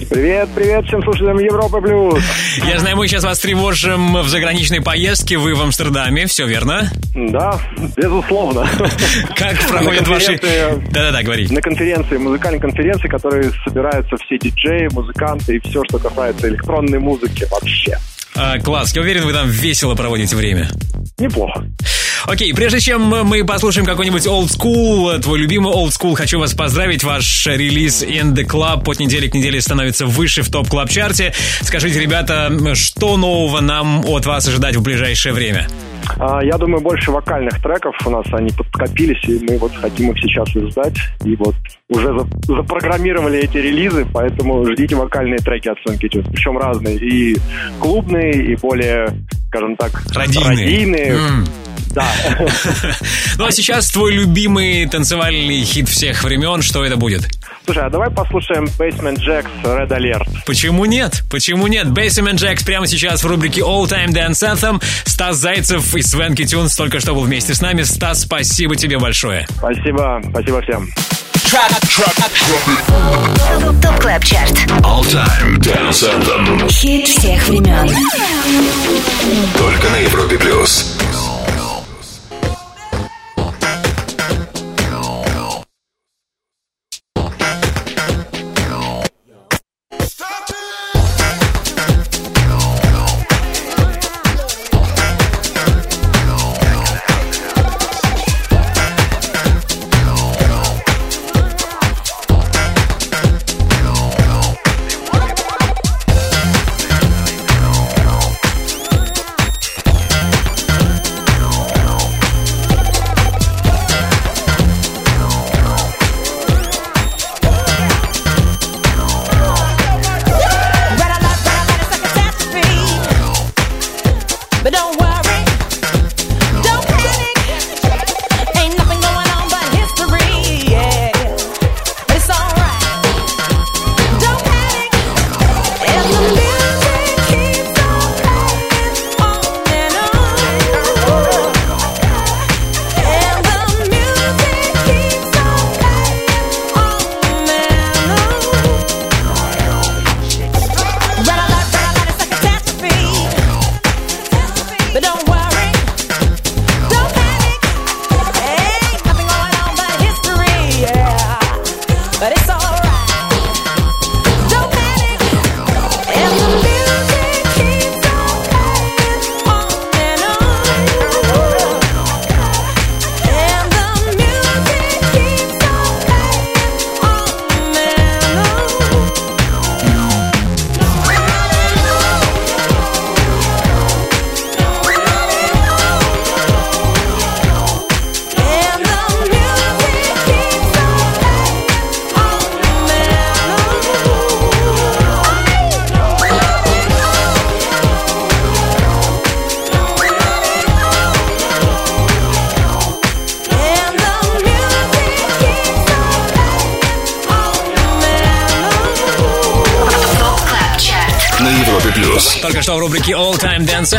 [SPEAKER 19] Привет, привет всем слушателям Европы Плюс.
[SPEAKER 3] Я знаю, мы сейчас вас тревожим в заграничной поездке. Вы в Амстердаме, все верно?
[SPEAKER 19] Да, безусловно.
[SPEAKER 3] Как проходят ваши... Да-да-да, говори.
[SPEAKER 19] На конференции, музыкальной конференции, которые собираются все диджеи, музыканты и все, что касается электронной музыки вообще.
[SPEAKER 3] А, класс, я уверен, вы там весело проводите время.
[SPEAKER 19] Неплохо.
[SPEAKER 3] Окей, прежде чем мы послушаем какой-нибудь old school, твой любимый old school, хочу вас поздравить. Ваш релиз In The Club от недели к неделе становится выше в топ клаб чарте Скажите, ребята, что нового нам от вас ожидать в ближайшее время?
[SPEAKER 19] А, Я думаю, больше вокальных треков у нас они подкопились, и мы вот хотим их сейчас издать. И вот уже за- запрограммировали эти релизы, поэтому ждите вокальные треки от Swanky Tunes. Причем разные. И клубные, и более, скажем так,
[SPEAKER 3] Радийные.
[SPEAKER 19] радийные.
[SPEAKER 3] М.
[SPEAKER 19] Да.
[SPEAKER 3] Ну а сейчас твой любимый танцевальный хит всех времен, что это будет?
[SPEAKER 19] Слушай, а давай послушаем Basement Jacks Red Alert.
[SPEAKER 3] Почему нет? Почему нет? Basement Jacks прямо сейчас в рубрике All Time Dance Anthem. Стас Зайцев и Свенки Тюнс только что был вместе с нами. Стас, спасибо тебе большое.
[SPEAKER 19] Спасибо, спасибо всем.
[SPEAKER 1] Top Club Chart.
[SPEAKER 4] All Time Dance Anthem.
[SPEAKER 1] Хит всех времен.
[SPEAKER 4] Только на Европе плюс.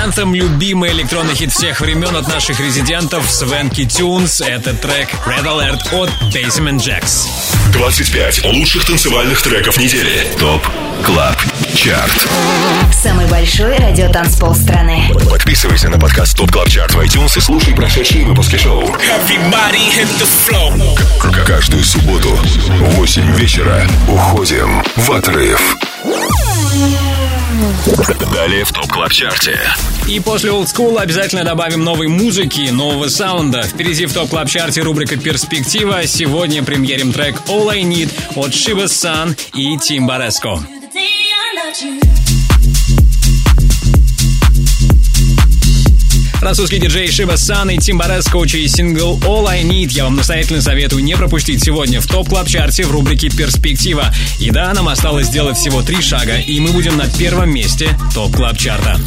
[SPEAKER 3] Anthem любимый электронный хит всех времен от наших резидентов Swanky Tunes. Это трек Red Alert от Basement Jaxx.
[SPEAKER 4] 25 лучших танцевальных треков недели. Top Club Chart.
[SPEAKER 1] Самый большой радиотанцпол страны.
[SPEAKER 4] Подписывайся на подкаст Top Club Chart в iTunes и слушай прошедшие выпуски шоу. Каждую субботу в 8 вечера уходим в отрыв. Далее в Top Club Chart е.
[SPEAKER 3] И после Old School обязательно добавим новой музыки, нового саунда. Впереди в Top Club Chart е рубрика «Перспектива». Сегодня премьерим трек All I Need от Shiba San и Tim Baresko. Французский диджей Shiba San и Tim Baresko, чей сингл All I Need я вам настоятельно советую не пропустить сегодня в Top Club Chart е в рубрике «Перспектива». И да, нам осталось сделать всего три шага, и мы будем на первом месте Top Club Chart а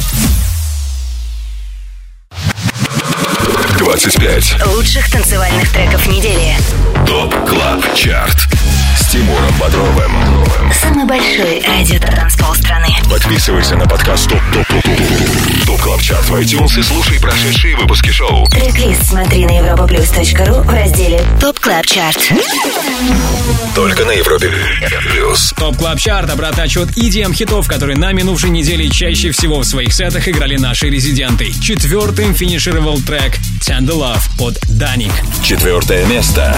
[SPEAKER 4] 25.
[SPEAKER 1] Лучших танцевальных треков недели.
[SPEAKER 4] Top Club Chart. Тимуром Бодровым.
[SPEAKER 1] Самый большой радиотанцпол страны.
[SPEAKER 4] Подписывайся на подкаст Top Top Top Top Top Club Chart в iTunes и слушай прошедшие выпуски шоу.
[SPEAKER 1] Трек-лист смотри на europaplus.ru в разделе Top Club Chart.
[SPEAKER 4] Только на Европе плюс.
[SPEAKER 3] Top Club Chart, обратный отсчет EDM хитов, которые на минувшей неделе чаще всего в своих сетах играли наши резиденты. Четвертым финишировал трек Tender Love от Dannic.
[SPEAKER 4] Четвертое место.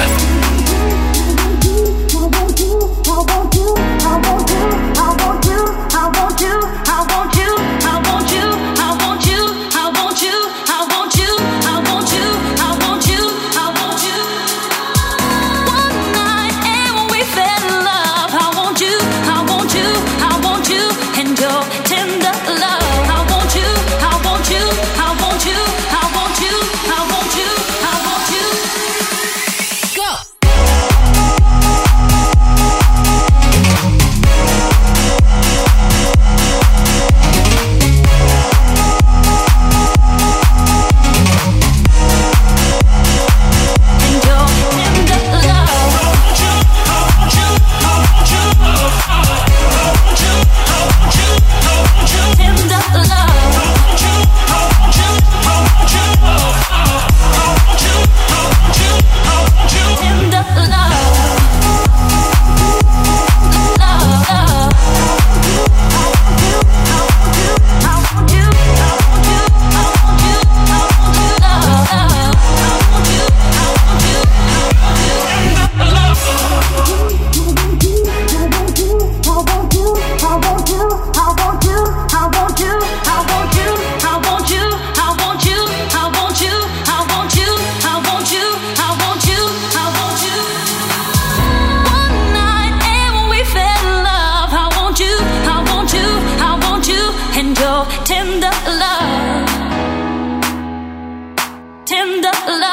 [SPEAKER 20] in
[SPEAKER 21] the
[SPEAKER 2] light.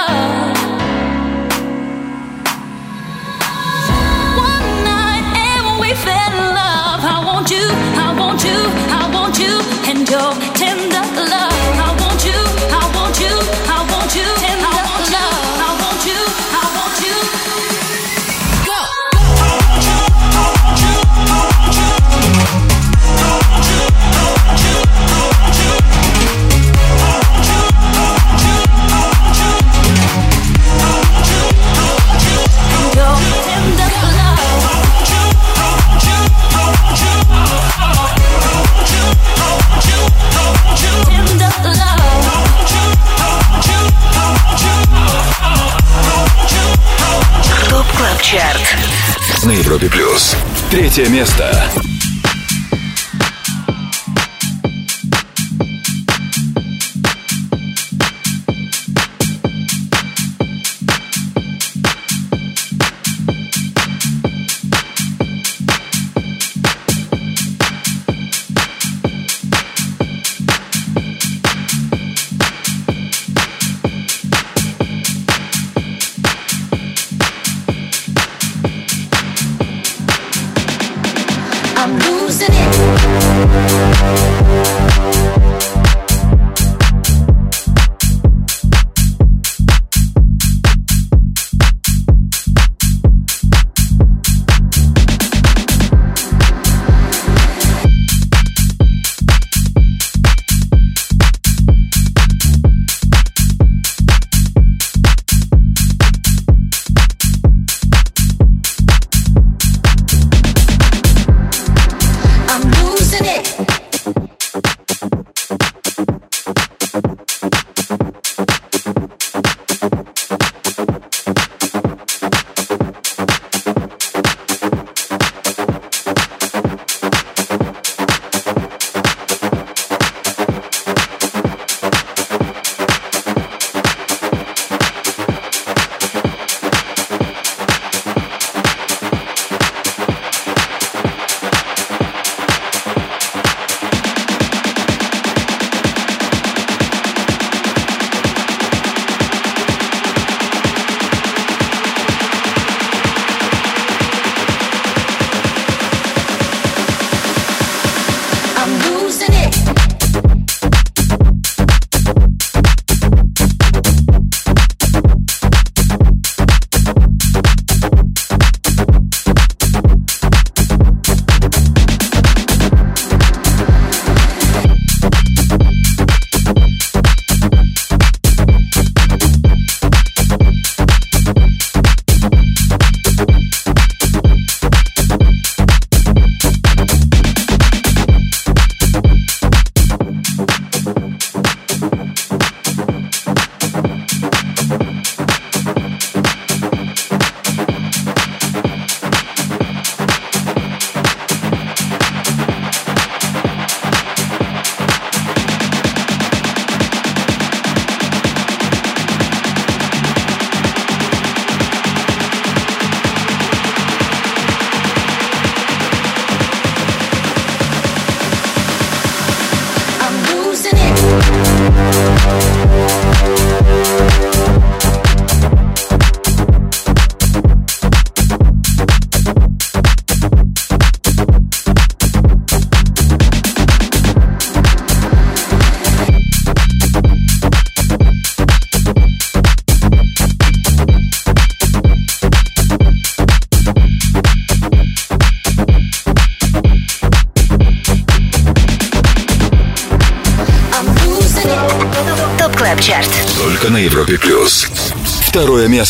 [SPEAKER 2] Европе плюс. Третье место.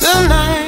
[SPEAKER 22] Tonight.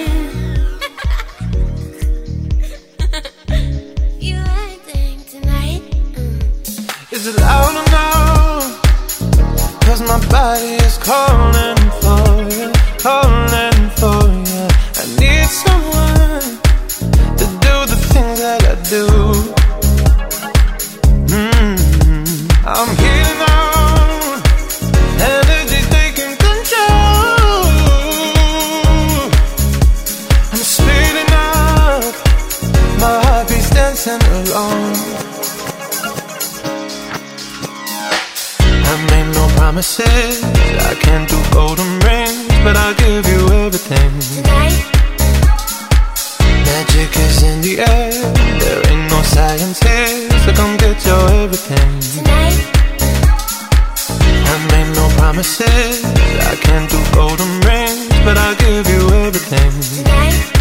[SPEAKER 22] No science so come get your everything. I made no promises. I can't do golden rings, but I'll give you everything. Magic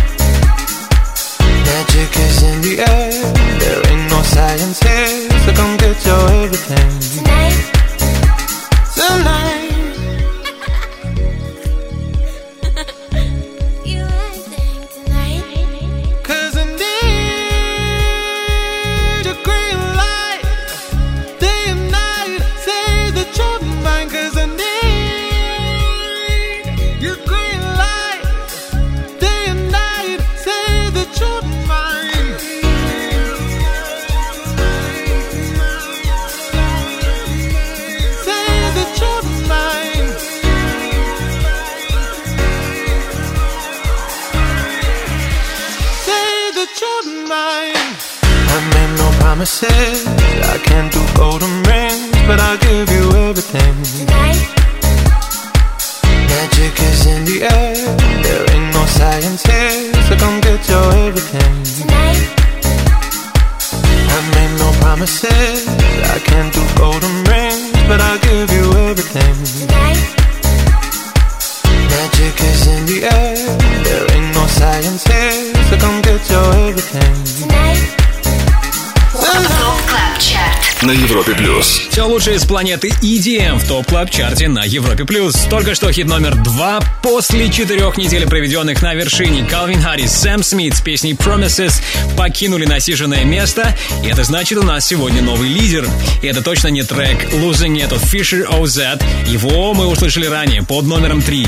[SPEAKER 3] планеты EDM в топ клаб чарте на Европе плюс. Только что хит номер два после четырех недель, проведенных на вершине. Калвин Харрис, Сэм Смит с песней Promises покинули насиженное место. И это значит, у нас сегодня новый лидер. И это точно не трек Losing It от Fisher OZ. Его мы услышали ранее под номером три.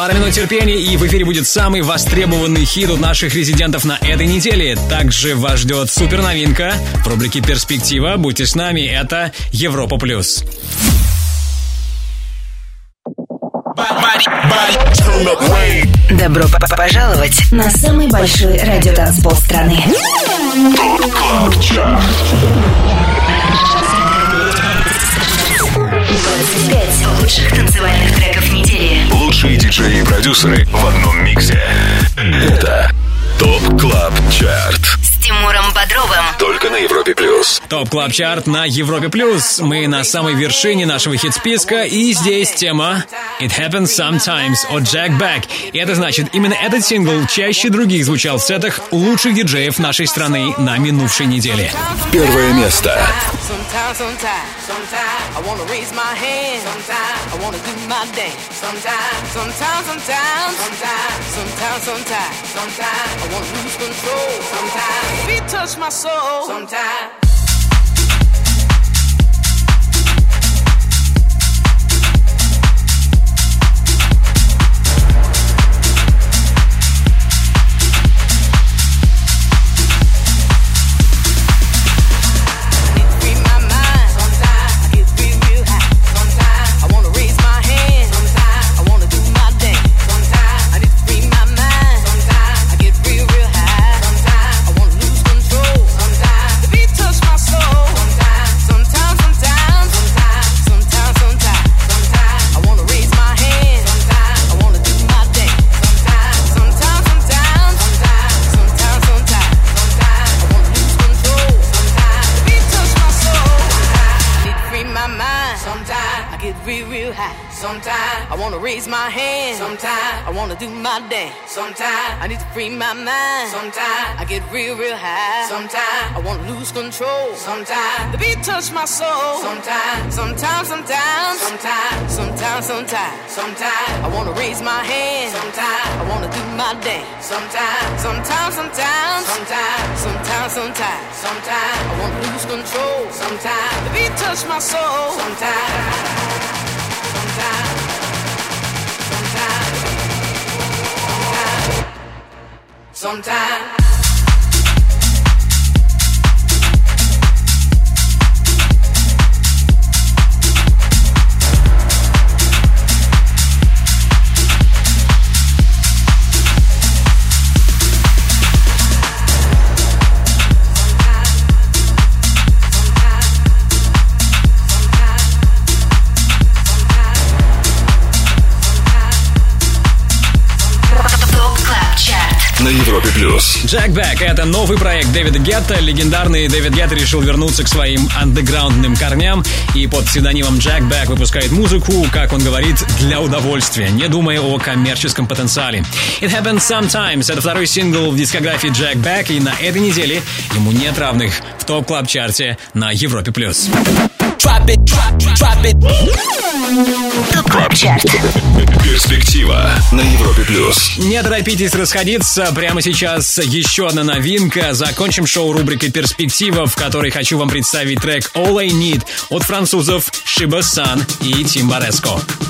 [SPEAKER 3] Пара минут терпения, и в эфире будет самый востребованный хит от наших резидентов на этой неделе. Также вас ждет супер новинка в рубрике «Перспектива». Будьте с нами, это Европа+. плюс.
[SPEAKER 23] Добро пожаловать на самый большой радиотанцпол страны. 25 лучших танцевальных треков недели.
[SPEAKER 2] Лучшие диджеи и продюсеры в одном миксе. Это Top Club
[SPEAKER 23] Chart. Тимуром Бодровым.
[SPEAKER 2] Только на Европе плюс.
[SPEAKER 3] Top Club Chart на Европе Плюс. Мы на самой вершине нашего хит-списка, и здесь тема It Happens Sometimes от Jack Back. И это значит, именно этот сингл чаще других звучал в сетах лучших диджеев нашей страны на минувшей неделе.
[SPEAKER 2] Первое место.
[SPEAKER 24] Sometimes, sometimes, sometimes I wanna raise my hand. Sometimes I wanna do my dance. Sometimes, sometimes, sometimes, sometimes, sometimes, sometimes, sometimes I wanna lose control. Sometimes beat touch my soul. Sometimes. real, real high. Sometimes I wanna lose control. Sometimes the beat touch my soul. Sometimes, sometimes, sometimes, sometimes, sometimes, sometimes, sometimes I wanna raise my hand. Sometimes I wanna do my dance. Sometimes, sometimes, sometimes, sometimes, sometimes, sometimes, sometimes I wanna lose control. Sometimes the beat touch my soul. Sometimes. Sometimes. Sometimes. Sometimes.
[SPEAKER 2] Плюс.
[SPEAKER 3] Jack Back — это новый проект Дэвида Гетта. Легендарный Дэвид Гетта решил вернуться к своим андеграундным корням и под псевдонимом Jack Back выпускает музыку, как он говорит, для удовольствия, не думая о коммерческом потенциале. It Happens Sometimes — это второй сингл в дискографии Jack Back, и на этой неделе ему нет равных в Top Club Chart е на Европе+. плюс.
[SPEAKER 2] Top Club Chart. Перспектива на Европе плюс.
[SPEAKER 3] Не торопитесь расходиться. Прямо сейчас еще одна новинка. Закончим шоу рубрикой «Перспектива», в которой хочу вам представить трек «All I Need» от французов Шиба Сан и Тимбареско.
[SPEAKER 4] Give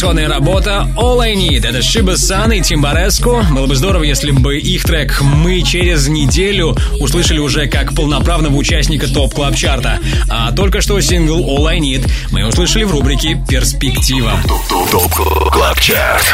[SPEAKER 3] Превосходная работа All I Need. Это Shiba San и Tim Baresko. Было бы здорово, если бы их трек мы через неделю услышали уже как полноправного участника Top Club Chart а А только что сингл All I Need мы услышали в рубрике «Перспектива».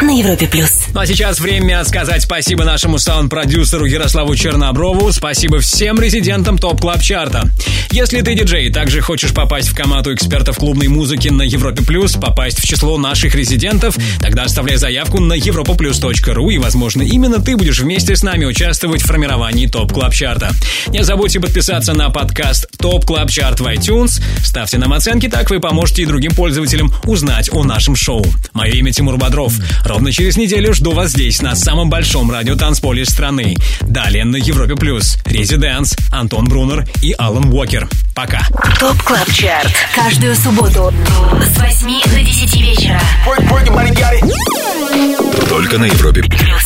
[SPEAKER 23] На Европе плюс.
[SPEAKER 3] Ну а сейчас время сказать спасибо нашему саунд-продюсеру Ярославу Черноброву. Спасибо всем резидентам Top Club Chart а. Если ты диджей и также хочешь попасть в команду экспертов клубной музыки на Европе Плюс, попасть в число наших резидентов, тогда оставляй заявку на europaplus.ru и, возможно, именно ты будешь вместе с нами участвовать в формировании Top Club Chart а. Не забудьте подписаться на подкаст Top Club Chart в iTunes, ставьте нам оценки, так вы поможете и другим пользователям узнать о нашем шоу. Мое имя Тимур Бодров. Ровно через неделю жду вас здесь, на самом большом радиотанцполе страны. Далее на Европе Плюс. ResiDANCE, Антон Брунер и Алан Уокер. Пока.
[SPEAKER 23] Top Club Chart. Каждую субботу с 8 до 10 вечера.
[SPEAKER 2] Только на Европе
[SPEAKER 23] Плюс.